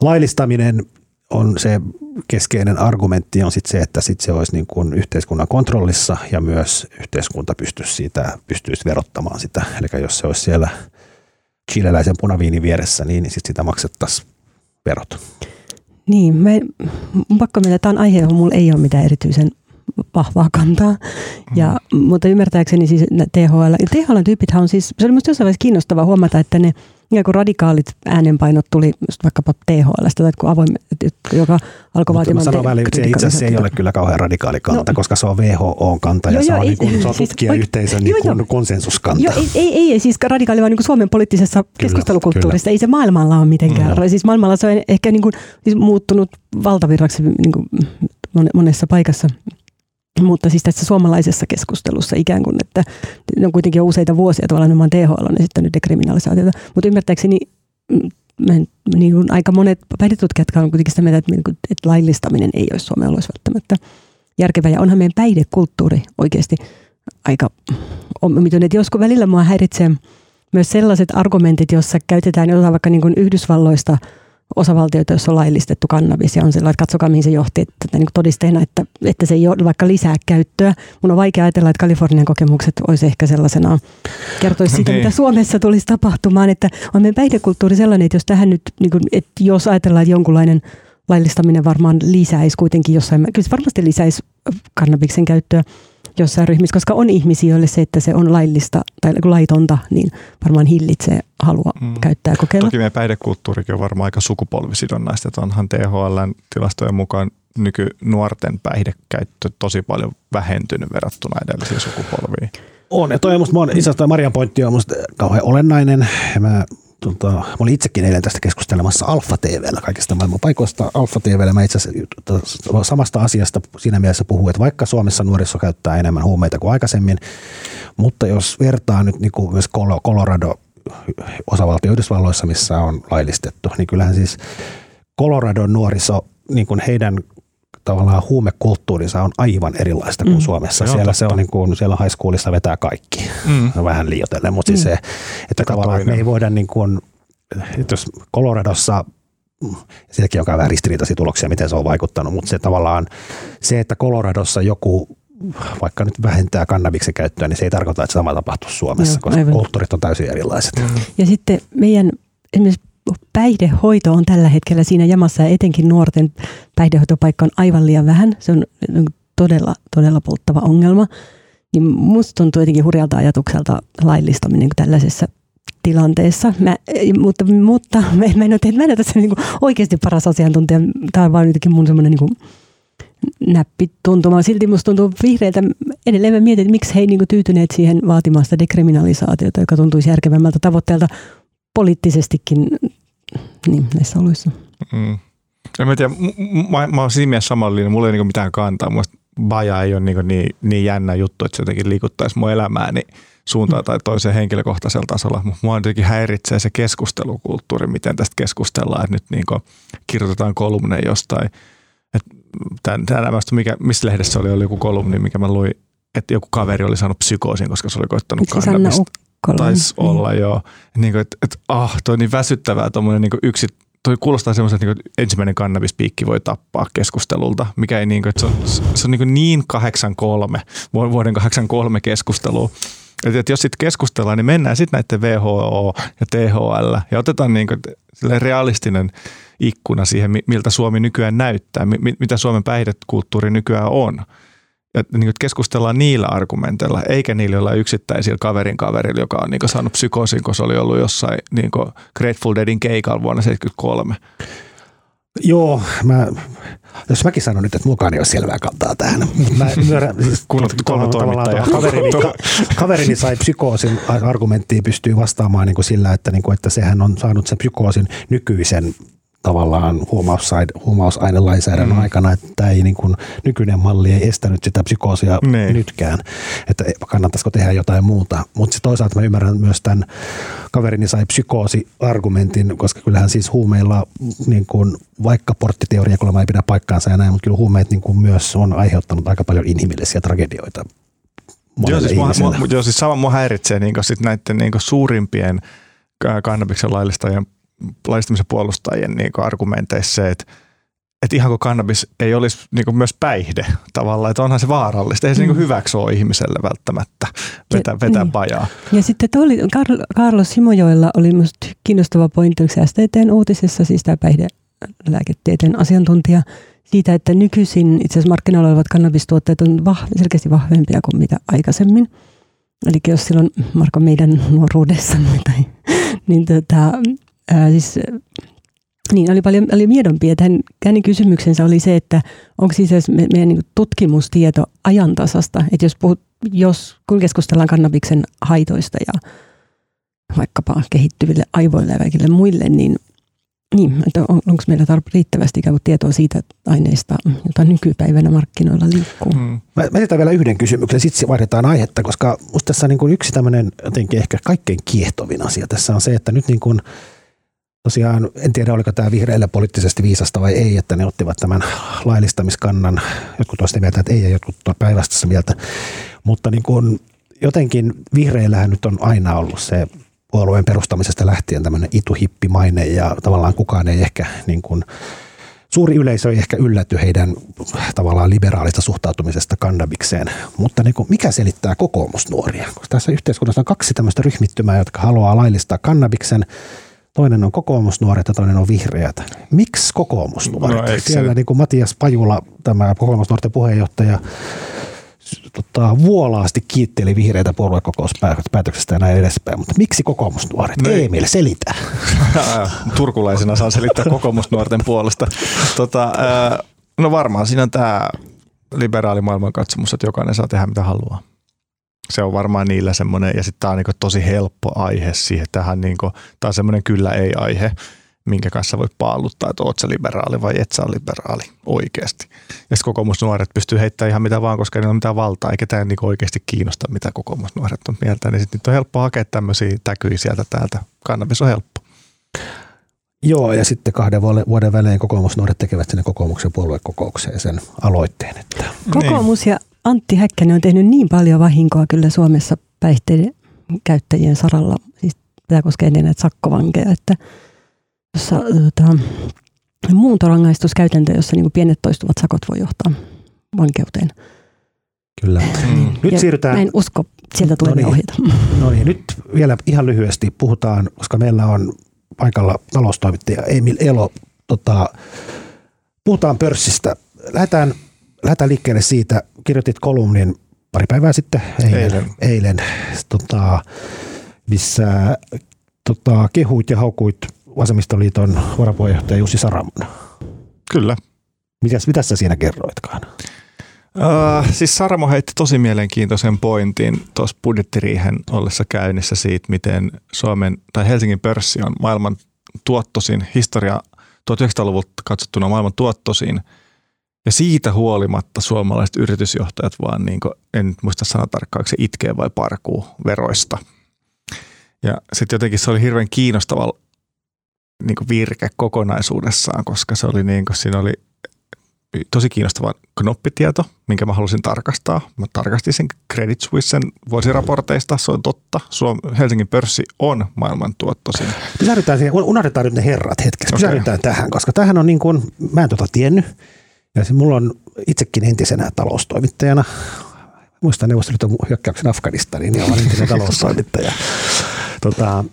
laillistaminen on se keskeinen argumentti on sit se, että sit se olisi niin kuin yhteiskunnan kontrollissa ja myös yhteiskunta pystyisi, siitä, pystyisi verottamaan sitä. Eli jos se olisi siellä chileläisen punaviinin vieressä, niin, niin sit sitä maksettaisiin verot. Niin, me, pakko mennä, tämä on aihe, johon mulla ei ole mitään erityisen vahvaa kantaa. Ja, mm. Mutta ymmärtääkseni siis THL, THL-tyypithän on siis, se oli minusta jossain vaiheessa kiinnostavaa huomata, että ne ja kun radikaalit äänenpainot tuli just vaikkapa THLstä, tai kun avoin, joka alkoi vaatimaan... Sanon väliin, se itse asiassa ei ole kyllä kauhean radikaali kanta, no, koska se on WHO-kanta ja joo, se on, niin kuin, se on siis, tutkijayhteisön niin kuin konsensuskanta. Joo, ei, ei, ei, siis radikaali vaan niin kuin Suomen poliittisessa kyllä, keskustelukulttuurissa. Kyllä. Ei se maailmalla ole mitenkään. Mm. Siis maailmalla se on ehkä niin kuin, siis muuttunut valtavirraksi niin kuin monessa paikassa. Mutta siis tässä suomalaisessa keskustelussa ikään kuin, että ne on kuitenkin jo useita vuosia tavallaan nimenomaan THL on esittänyt dekriminalisaatiota. Mutta ymmärtääkseni mm, niin kuin aika monet päihdetutkijat on kuitenkin sitä mieltä, että, niin että laillistaminen ei olisi Suomen oloissa välttämättä järkevää. Ja onhan meidän päihdekulttuuri oikeasti aika omituinen. Joskus välillä mua häiritsee myös sellaiset argumentit, joissa käytetään jotain vaikka niin kuin Yhdysvalloista – osavaltioita, joissa on laillistettu kannabis ja on sellainen, että katsokaa mihin se johti että niin todisteena, että, että se ei ole vaikka lisää käyttöä. Mun on vaikea ajatella, että Kalifornian kokemukset olisi ehkä sellaisena, kertoisi siitä, mitä Suomessa tulisi tapahtumaan, että on meidän päihdekulttuuri sellainen, että jos tähän nyt, niin kuin, että jos ajatellaan, että jonkunlainen laillistaminen varmaan lisäisi kuitenkin jossain, kyllä se varmasti lisäisi kannabiksen käyttöä, jossain ryhmissä, koska on ihmisiä, joille se, että se on laillista tai laitonta, niin varmaan hillitsee halua mm. käyttää ja kokeilla. Toki meidän päihdekulttuurikin on varmaan aika sukupolvisidonnaista, että onhan THLn tilastojen mukaan nykynuorten päihdekäyttö tosi paljon vähentynyt verrattuna edellisiin sukupolviin. On, ja toi on musta, itse asiassa Marian pointti on musta kauhean olennainen. Mä tota, mä olin itsekin eilen tästä keskustelemassa Alfa TVllä kaikista maailman paikoista. Alfa TVllä mä itse asiassa tota, samasta asiasta siinä mielessä puhuu, että vaikka Suomessa nuoriso käyttää enemmän huumeita kuin aikaisemmin, mutta jos vertaa nyt niin kuin myös Colorado osavaltio Yhdysvalloissa, missä on laillistettu, niin kyllähän siis Coloradon nuoriso, niin kuin heidän tavallaan huumekulttuurinsa on aivan erilaista kuin mm. Suomessa. Siellä se on niin kuin, siellä high schoolissa vetää kaikki, mm. vähän liioitellen, mutta siis mm. siis se, että tavallaan me ei voida niin kuin, että jos Coloradossa sielläkin on vähän ristiriitaisia tuloksia, miten se on vaikuttanut, mutta se tavallaan se, että Coloradossa joku vaikka nyt vähentää kannabiksen käyttöä, niin se ei tarkoita, että sama tapahtuu Suomessa, Joo, koska aivan. kulttuurit on täysin erilaiset. Mm. Ja sitten meidän esimerkiksi päihdehoito on tällä hetkellä siinä jamassa ja etenkin nuorten päihdehoitopaikka on aivan liian vähän. Se on todella, todella polttava ongelma. Niin musta tuntuu jotenkin hurjalta ajatukselta laillistaminen tällaisessa tilanteessa. Mä, mutta mutta mä, en ole, mä en ole tässä niin oikeasti paras asiantuntija. Tämä on vaan jotenkin mun semmoinen niin näppi tuntumaan. Silti musta tuntuu vihreiltä, edelleen mä mietin, että miksi he ei niin tyytyneet siihen vaatimasta dekriminalisaatiota, joka tuntuisi järkevämmältä tavoitteelta poliittisestikin niin, näissä oluissa. Mm. En mä tiedä, mä, mä oon siinä mielessä samalla linjalla, mulla ei niinku mitään kantaa. Mun baja ei ole niinku niin, niin jännä juttu, että se jotenkin liikuttaisi mun elämääni suuntaan tai toiseen henkilökohtaisella tasolla. Mutta mua jotenkin häiritsee se keskustelukulttuuri, miten tästä keskustellaan, että nyt niinku kirjoitetaan kolumne jostain. Tänään mikä, missä lehdessä oli, oli joku kolumni, mikä mä luin, että joku kaveri oli saanut psykoosin, koska se oli koittanut kannabista. Taisi niin. olla joo. Niin kuin, että, että ah, toi on niin väsyttävää tuommoinen niin yksi, toi kuulostaa semmoiselta, että niin ensimmäinen kannabispiikki voi tappaa keskustelulta, mikä ei niin kuin, että se on, se on niin, niin 83, vuoden 83 keskustelu. Että, että jos sitten keskustellaan, niin mennään sitten näiden WHO ja THL ja otetaan niin kuin, realistinen ikkuna siihen, miltä Suomi nykyään näyttää, mitä Suomen päihdekulttuuri nykyään on ja niin kuin keskustellaan niillä argumenteilla, eikä niillä olla yksittäisillä kaverin kaverilla, joka on niin kuin saanut psykoosin, kun se oli ollut jossain niin kuin Grateful Deadin keikalla vuonna 1973. Joo, mä, jos mäkin sanon nyt, että mukaan ei ole selvää kantaa tähän. Mä ymmärrän, siis kaverini, kaverini sai psykoosin argumenttiin pystyy vastaamaan niin kuin sillä, että, niin kuin, että sehän on saanut sen psykoosin nykyisen tavallaan huumausainelainsäädännön mm. aikana, että tämä ei niin kuin, nykyinen malli ei estänyt sitä psykoosia niin. nytkään, että kannattaisiko tehdä jotain muuta. Mutta toisaalta mä ymmärrän myös tämän kaverini sai psykoosi-argumentin, koska kyllähän siis huumeilla, niin kuin, vaikka porttiteoria kuulemma ei pidä paikkaansa ja näin, mutta kyllä huumeet niin kuin myös on aiheuttanut aika paljon inhimillisiä tragedioita Joo siis, mua, mua, joo, siis sama mua häiritsee niin sit näiden niin suurimpien kannabiksen laillistajien laillistamisen puolustajien niin argumenteissa se, että että ihan kuin kannabis ei olisi niin kuin myös päihde tavallaan, että onhan se vaarallista. Ei se niin mm. niin hyväksi ole ihmiselle välttämättä vetää, vetää niin. pajaa. Ja sitten oli, Carlos Simojoilla oli minusta kiinnostava pointti STTn uutisessa, siis tämä päihdelääketieteen asiantuntija, siitä, että nykyisin itse asiassa markkinoilla olevat kannabistuotteet on vah, selkeästi vahvempia kuin mitä aikaisemmin. Eli jos silloin Marko meidän nuoruudessa, tai, niin tota, ää, siis, niin oli paljon oli miedompi, että hän, hänen kysymyksensä oli se, että onko siis me, meidän niin tutkimustieto ajantasasta, että jos, puhut, jos kun keskustellaan kannabiksen haitoista ja vaikkapa kehittyville aivoille ja kaikille muille, niin niin, että on, onko meillä tarp- riittävästi ikään kuin tietoa siitä aineista, jota nykypäivänä markkinoilla liikkuu? Hmm. Mä, mä vielä yhden kysymyksen, sitten vaihdetaan aihetta, koska musta tässä niin kuin yksi tämmöinen jotenkin ehkä kaikkein kiehtovin asia tässä on se, että nyt niin kuin – tosiaan, en tiedä oliko tämä vihreille poliittisesti viisasta vai ei, että ne ottivat tämän laillistamiskannan. Jotkut ovat mieltä, että ei ja jotkut ovat mieltä. Mutta niin kuin jotenkin vihreillähän nyt on aina ollut se puolueen perustamisesta lähtien tämmöinen ituhippimaine ja tavallaan kukaan ei ehkä niin kuin, suuri yleisö ei ehkä ylläty heidän tavallaan liberaalista suhtautumisesta kannabikseen, mutta niin kuin, mikä selittää kokoomusnuoria? Koska tässä yhteiskunnassa on kaksi tämmöistä ryhmittymää, jotka haluaa laillistaa kannabiksen toinen on kokoomusnuoret ja toinen on vihreät. Miksi kokoomusnuoret? No, Siellä se... niin kuin Matias Pajula, tämä kokoomusnuorten puheenjohtaja, tota, vuolaasti kiitteli vihreitä puoluekokouspäätöksestä ja näin edespäin. Mutta miksi kokoomusnuoret? No, Emil, selitä. Turkulaisena saa selittää kokoomusnuorten puolesta. Tota, no varmaan siinä on tämä liberaali maailmankatsomus, että jokainen saa tehdä mitä haluaa se on varmaan niillä semmoinen, ja sitten tämä on niinku tosi helppo aihe siihen, tähän niinku, tämä on semmoinen kyllä ei-aihe, minkä kanssa voi paaluttaa, että oot sä liberaali vai et sä ole liberaali oikeasti. Ja sitten kokoomusnuoret pystyy heittämään ihan mitä vaan, koska ei ole mitään valtaa, eikä tämä niinku oikeasti kiinnosta, mitä kokoomusnuoret on mieltä, niin sitten on helppo hakea tämmöisiä täkyjä sieltä täältä. Kannabis on helppo. Joo, ja sitten kahden vuoden välein kokoomusnuoret tekevät sinne kokoomuksen puoluekokoukseen sen aloitteen. Että. Kokoomus ja Antti Häkkänen on tehnyt niin paljon vahinkoa kyllä Suomessa päihteiden käyttäjien saralla. Siis tämä koskee ennen näitä sakkovankeja, että jossa tota, muuntorangaistuskäytäntö, jossa niin pienet toistuvat sakot voi johtaa vankeuteen. Kyllä. Mm. Nyt ja siirrytään. Mä en usko, sieltä tulee no niin, ohjata. No niin, nyt vielä ihan lyhyesti puhutaan, koska meillä on paikalla taloustoimittaja Emil Elo. Tota, puhutaan pörssistä. Lähdetään lähdetään liikkeelle siitä, kirjoitit kolumnin pari päivää sitten, eilen, Eilen. eilen tota, missä tota, kehuit ja haukuit Vasemmistoliiton varapuheenjohtaja Jussi Saramon. Kyllä. Mitäs, mitä sä siinä kerroitkaan? Uh, siis Saramo heitti tosi mielenkiintoisen pointin tuossa budjettiriihen ollessa käynnissä siitä, miten Suomen tai Helsingin pörssi on maailman tuottosin, historia 1900-luvulta katsottuna maailman tuottosin. Ja siitä huolimatta suomalaiset yritysjohtajat vaan, niin kuin, en nyt muista sanoa tarkkaan, se itkee vai parkuu veroista. Ja sitten jotenkin se oli hirveän kiinnostava niin kuin virke kokonaisuudessaan, koska se oli niin kuin, siinä oli tosi kiinnostava knoppitieto, minkä mä halusin tarkastaa. Mä tarkastin sen Credit Suissen vuosiraporteista, se on totta. Suom- Helsingin pörssi on maailman tuottosin. Pysähdytään siihen, unohdetaan nyt ne herrat hetkeksi. Pysähdytään tähän, koska tähän on niin kuin, mä en tota tiennyt. Ja se, mulla on itsekin entisenä taloustoimittajana, muistan Neuvostoliiton hyökkäyksen Afganistaniin, niin olen entinen taloustoimittaja. Tota,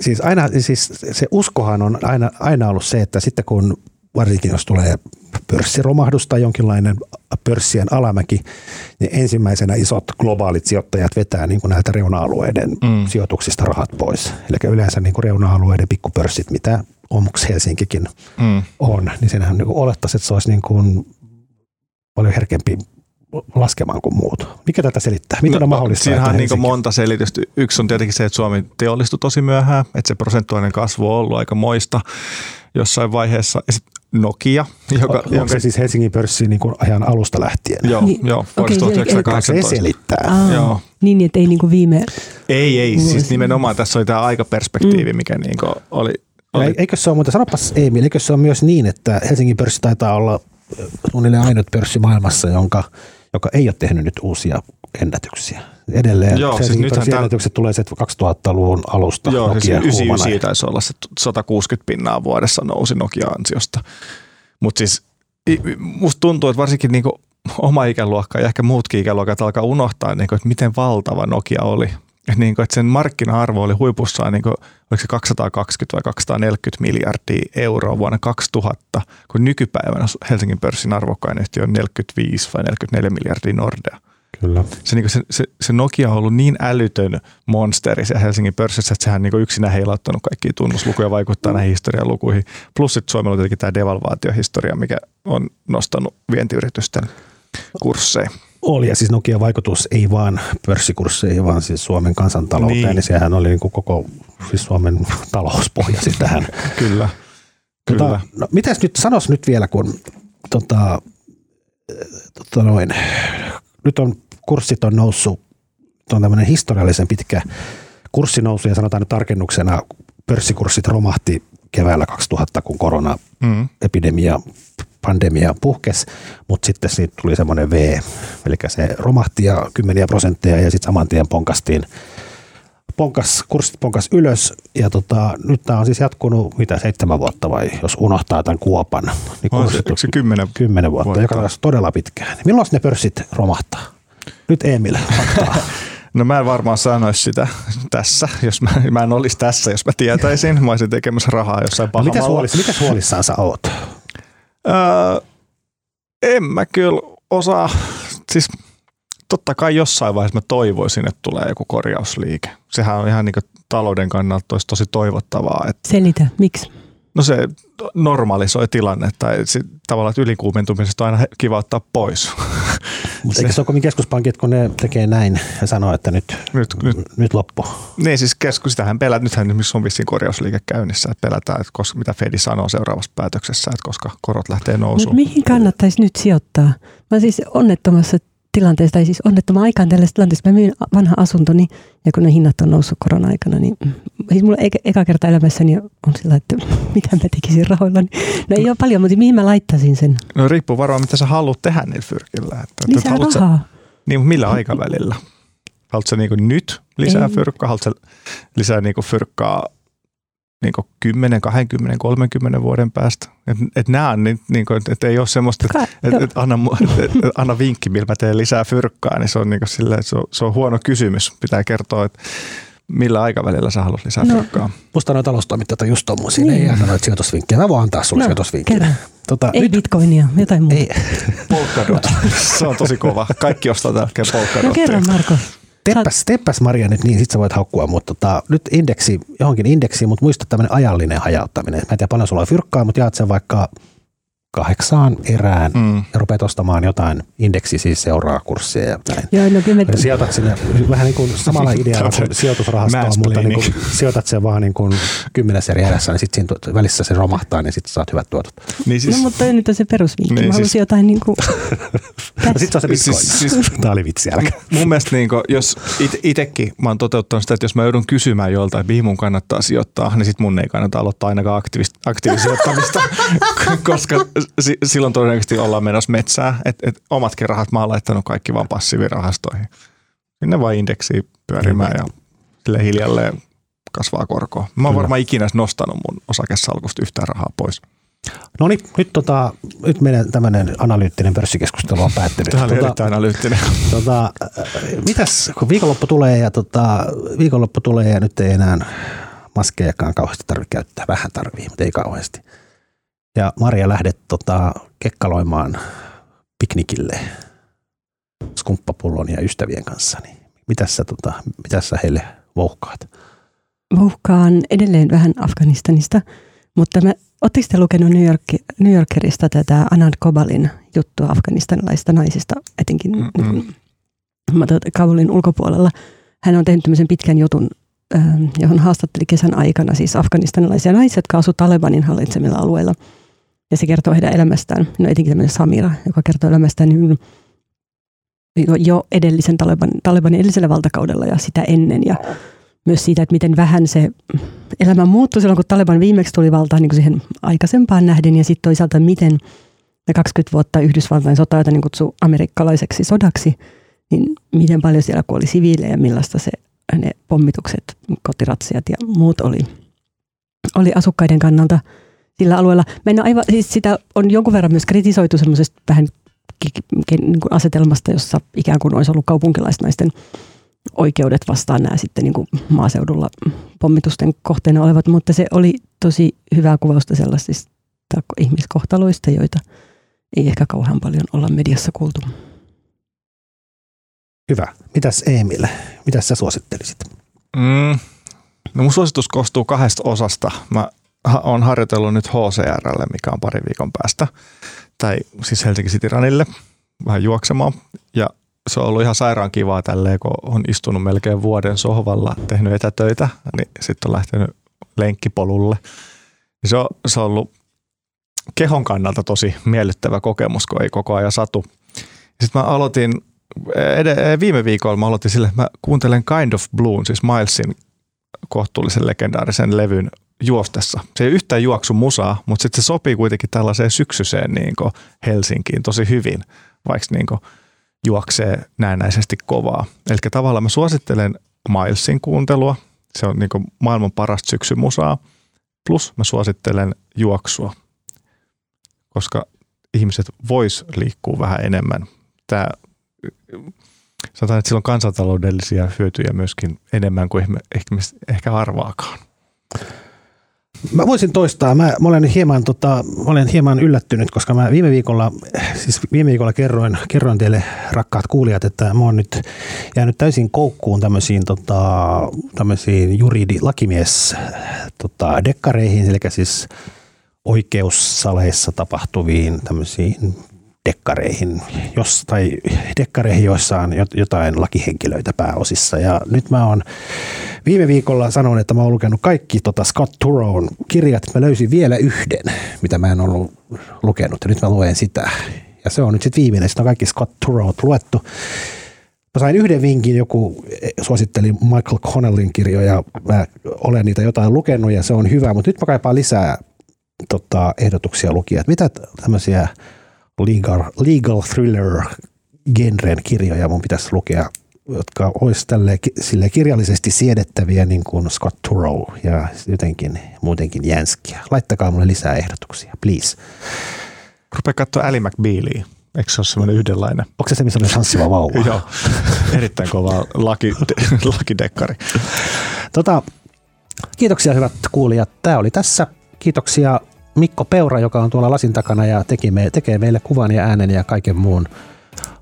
siis, aina, siis se uskohan on aina, aina ollut se, että sitten kun varsinkin jos tulee pörssiromahdus tai jonkinlainen pörssien alamäki, niin ensimmäisenä isot globaalit sijoittajat vetää niin kuin näiltä reuna-alueiden Mm. sijoituksista rahat pois. Eli yleensä niin kuin reuna-alueiden pikkupörssit, mitä Omuks Helsinkikin Mm. on, niin senhän niin olettaisiin, että se olisi niin kuin paljon herkempi laskemaan kuin muut. Mikä tätä selittää? Miten on mahdollista? Siinähän on niin monta selitystä. Yksi on tietenkin se, että Suomi teollistui tosi myöhään, että se prosentuaalinen kasvu on ollut aika moista jossain vaiheessa. Ja sit Nokia, joka, on, onko se siis Helsingin pörssi niin kuin ajan alusta lähtien? Joo, Niin, joo okei, vuodesta se- Kai se 1918. selittää. Aa, Joo. Niin, niin, että ei niinku viime... Ei, ei, siis nimenomaan tässä oli tämä aikaperspektiivi, mikä niinku oli, Ja oli ei- eikö se ole, mutta sanopas Emil, eikö se ole myös niin, että Helsingin pörssi taitaa olla suunnilleen ainut pörssi maailmassa, jonka, joka ei ole tehnyt nyt uusia ennätyksiä. Edelleen Joo, siis nythän tää- ennätykset tulee se 2000-luvun alusta. Joo, siis Nokia 99 kuumana. taisi olla se 160 pinnaa vuodessa nousi Nokia-ansiosta. Mutta siis musta tuntuu, että varsinkin niinku oma ikäluokka ja ehkä muutkin ikäluokat alkaa unohtaa, niinku, että miten valtava Nokia oli. Et niinku, että sen markkina-arvo oli huipussaan, niinku, oliko se 220 vai 240 miljardia euroa vuonna 2000, kun nykypäivänä Helsingin pörssin arvokkain yhtiö on 45 vai 44 miljardia Nordea Kyllä. se, niin se, se, se Nokia on ollut niin älytön monsteri siellä Helsingin pörssissä, että sehän niin yksinään heilauttanut kaikkia tunnuslukuja ja vaikuttaa näihin historialukuihin. Plus sitten Suomella on tietenkin tämä devalvaatiohistoria, mikä on nostanut vientiyritysten kursseja. Oli, ja siis Nokian vaikutus ei vaan pörssikursseihin, vaan siis Suomen kansantalouteen, Niin. niin, sehän oli niin kuin koko siis Suomen talous pohjasi tähän. Kyllä. Kyllä. Tota, no, mitäs nyt, sanos nyt vielä, kun tota, tota noin, nyt on kurssit on noussut, on tämmöinen historiallisen pitkä kurssinousu ja sanotaan nyt tarkennuksena, pörssikurssit romahti keväällä 2000, kun koronaepidemia, Mm. Pandemia puhkesi, mutta sitten siitä tuli semmoinen V, eli se romahti ja kymmeniä prosentteja ja sitten saman tien ponkastiin ponkas, kurssit ponkas ylös ja tota, nyt tämä on siis jatkunut mitä seitsemän vuotta vai jos unohtaa tämän kuopan, niin On se, kurssit onko se kymmenen? kymmenen vuotta, vuotta? joka on todella pitkään. Milloin ne pörssit romahtaa? Nyt Emil faktaa. No mä en varmaan sanoisi sitä tässä, jos mä, mä en olisi tässä, jos mä tietäisin. Mä olisin tekemässä rahaa jossain No, mitäs, pahamalla. huolis, mitäs huolissaan sä oot? Öö, en mä kyllä osaa, siis totta kai jossain vaiheessa mä toivoisin, että tulee joku korjausliike. Sehän on ihan niin talouden kannalta olisi tosi toivottavaa, että Selitä, miksi? No se normalisoi tilannetta. Et sit, tavallaan, että ylikuumentumisesta on aina kiva ottaa pois. Mutta eikö Stockholmin keskuspankit, kun ne tekee näin ja sanoo, että nyt, nyt, nyt, nyt loppu? niin siis keskus, sitähän pelät, nythän esimerkiksi on vissiin korjausliike käynnissä, että pelätään, että koska, mitä Fedi sanoo seuraavassa päätöksessä, että koska korot lähtee nousuun. mihin kannattaisi nyt sijoittaa? Mä siis onnettomassa tilanteessa, tai siis onnettoman aikaan tällaisessa tilanteessa. Mä myin vanha asuntoni, ja kun ne hinnat on noussut korona-aikana, niin siis mulla eka, eka kerta elämässäni on sillä, että mitä mä tekisin rahoillani. No ei ole paljon, mutta mihin mä laittaisin sen? No riippuu varmaan, mitä sä haluat tehdä niillä fyrkillä. Että, että Lisää sä- rahaa. Niin, mutta millä aikavälillä? Haluatko sä niinku nyt lisää Ei. fyrkkaa? Haluatko sä lisää niinku fyrkkaa niinku 10, 20, 30 vuoden päästä? Et, et nämä on niin, niinku, et, et ei ole semmoista, että et, et anna, et, et, anna vinkki, millä mä teen lisää fyrkkaa, niin se on, niinku sillä, että se, on, se on huono kysymys. Pitää kertoa, että millä aikavälillä sä haluat lisää No. fyrkkaa. Musta noin taloustoimittajat on just tommosia, Niin. ei anna noita sijoitusvinkkejä. Mä voin antaa sulle No, sijoitusvinkkejä. Tota, Ei nyt, bitcoinia, jotain muuta. ei, Polkadot. Se on tosi kova. Kaikki ostaa tällä hetkellä No polkadotteja. kerran Marko. Teppäs, teppäs Maria nyt niin, sit sä voit haukkua, mutta tota, nyt indeksi, johonkin indeksiin, mutta muista tämmöinen ajallinen hajauttaminen. Mä en tiedä paljon sulla on fyrkkaa, mutta jaat sen vaikka kahdeksaan erään Mm. ja rupeat ostamaan jotain, indeksi siis seuraa kurssia ja näin. Joo, no kyllä me, Ja sijoitat sinne vähän niin kuin samalla idealla kuin sijoitusrahastoa, mutta niin kuin sijoitat sen vaan niin kuin kymmenessä eri erässä, niin sitten siinä välissä se romahtaa, niin sitten saat hyvät tuotot. Niin no siis, mutta toi nyt on se perusvinkki. Niin, Mä haluaisin siis- jotain niin kuin, No sitten se on se bitcoin. Siis- siis- Tämä oli vitsi, älkää. mun mielestä niin jos it, itekin mä oon toteuttanut sitä, että jos mä joudun kysymään joltain, mihin mun kannattaa sijoittaa, niin sit mun ei kannata aloittaa ainakaan aktiivista, aktiivisijoittamista, koska si, silloin todennäköisesti ollaan menossa metsää. Et, et omatkin rahat mä oon laittanut kaikki vaan passiivirahastoihin. Sinne vaan indeksiin pyörimään ja sille hiljalleen kasvaa korkoa. Mä oon varmaan ikinä nostanut mun osakesalkusta yhtään rahaa pois. No niin, nyt, tota, nyt meidän tämmöinen analyyttinen pörssikeskustelu on päättynyt. Tämä oli Tota, analyyttinen. Tota, äh, mitäs, kun viikonloppu tulee ja tota, viikonloppu tulee ja nyt ei enää maskejakaan kauheasti tarvitse käyttää. Vähän tarvii, mutta ei kauheasti. Ja Maria lähdet tota, kekkaloimaan piknikille skumppapullon ja ystävien kanssa. Niin mitäs sä, tota, mitäs sä heille vouhkaat? vouhkaan edelleen vähän Afganistanista, mutta mä, ootteko te lukenut New, York, New Yorkerista tätä Anand Kobalin juttua afganistanilaisista naisista, etenkin Mm-mm. niin kuin, Kabulin ulkopuolella. Hän on tehnyt tämmöisen pitkän jutun, ähm, johon haastatteli kesän aikana siis afganistanilaisia naisia, jotka asuvat Talebanin hallitsemilla alueilla. Ja se kertoo heidän elämästään, no etenkin tämmöinen Samira, joka kertoo elämästään niin jo edellisen Taleban, Talebanin edellisellä valtakaudella ja sitä ennen. Ja myös siitä, että miten vähän se elämä muuttui silloin, kun Taliban viimeksi tuli valtaan niin kuin siihen aikaisempaan nähden. Ja sitten toisaalta, miten ne 20 vuotta Yhdysvaltain sota, jota niin kutsuu amerikkalaiseksi sodaksi, niin miten paljon siellä kuoli siviilejä, millaista se, ne pommitukset, kotiratsiat ja muut oli, oli asukkaiden kannalta sillä alueella. Mä en aivan, siis sitä on jonkun verran myös kritisoitu semmoisesta vähän niin kuin asetelmasta, jossa ikään kuin olisi ollut kaupunkilaisnaisten oikeudet vastaan nämä sitten niin kuin maaseudulla pommitusten kohteena olevat, mutta se oli tosi hyvää kuvausta sellaisista ihmiskohtaloista, joita ei ehkä kauhean paljon olla mediassa kuultu. Hyvä. Mitäs Emil? Mitäs sä suosittelisit? Mm. No mun suositus koostuu kahdesta osasta. Mä oon harjoitellut nyt HCRlle, mikä on pari viikon päästä, tai siis Helsinki City Runille, vähän juoksemaan. Ja se on ollut ihan sairaan kivaa tälleen, kun on istunut melkein vuoden sohvalla, tehnyt etätöitä, niin sitten on lähtenyt lenkkipolulle. Ja Se on, se on ollut kehon kannalta tosi miellyttävä kokemus, kun ei koko ajan satu. Sitten mä aloitin, ed- viime viikolla mä aloitin sille, että mä kuuntelen Kind of Blue, siis Milesin kohtuullisen legendaarisen levyn juostessa. Se ei yhtään juoksu musaa, mutta sitten se sopii kuitenkin tällaiseen syksyiseen niin Helsinkiin tosi hyvin, vaikka niin juoksee näennäisesti kovaa. Eli tavallaan mä suosittelen Milesin kuuntelua, se on niin maailman parasta syksymusaa, plus mä suosittelen juoksua, koska ihmiset vois liikkua vähän enemmän. Tämä, sanotaan, että sillä on kansantaloudellisia hyötyjä myöskin enemmän kuin ehkä arvaakaan. Mä voisin toistaa. Mä, mä olen, hieman, tota, mä olen hieman yllättynyt, koska mä viime viikolla, siis viime viikolla kerroin, kerroin teille rakkaat kuulijat, että mä oon nyt jäänyt täysin koukkuun tämmöisiin, tota, tämmöisiin juridi, lakimies tota, dekkareihin, eli siis oikeussaleissa tapahtuviin tämmöisiin dekkareihin, jos, tai dekkareihin, joissa on jotain lakihenkilöitä pääosissa. Ja nyt mä oon viime viikolla sanoin, että mä oon lukenut kaikki tota Scott Turown kirjat. Mä löysin vielä yhden, mitä mä en ollut lukenut, ja nyt mä luen sitä. Ja se on nyt sitten viimeinen. Sitten on kaikki Scott Turow luettu. Mä sain yhden vinkin, joku suositteli Michael Connellin kirjoja. Mä olen niitä jotain lukenut ja se on hyvä, mutta nyt mä kaipaan lisää tota, ehdotuksia lukia. Mitä tämmöisiä legal, legal thriller genren kirjoja mun pitäisi lukea, jotka olisi tälle, sille kirjallisesti siedettäviä niin kuin Scott Turow ja jotenkin muutenkin jänskiä. Laittakaa mulle lisää ehdotuksia, please. Rupea katsoa Ali McBealia. Eikö se ole semmoinen yhdenlainen? Onko se se, missä on tanssiva vauva? Joo, erittäin kova laki, lakidekkari. Tota, kiitoksia hyvät kuulijat. Tämä oli tässä. Kiitoksia Mikko Peura, joka on tuolla lasin takana ja teki me, tekee meille kuvan ja äänen ja kaiken muun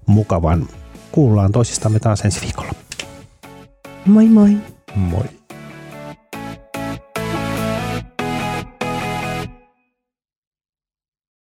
mukavan. Kuullaan toisistamme taas ensi viikolla. Moi moi. Moi.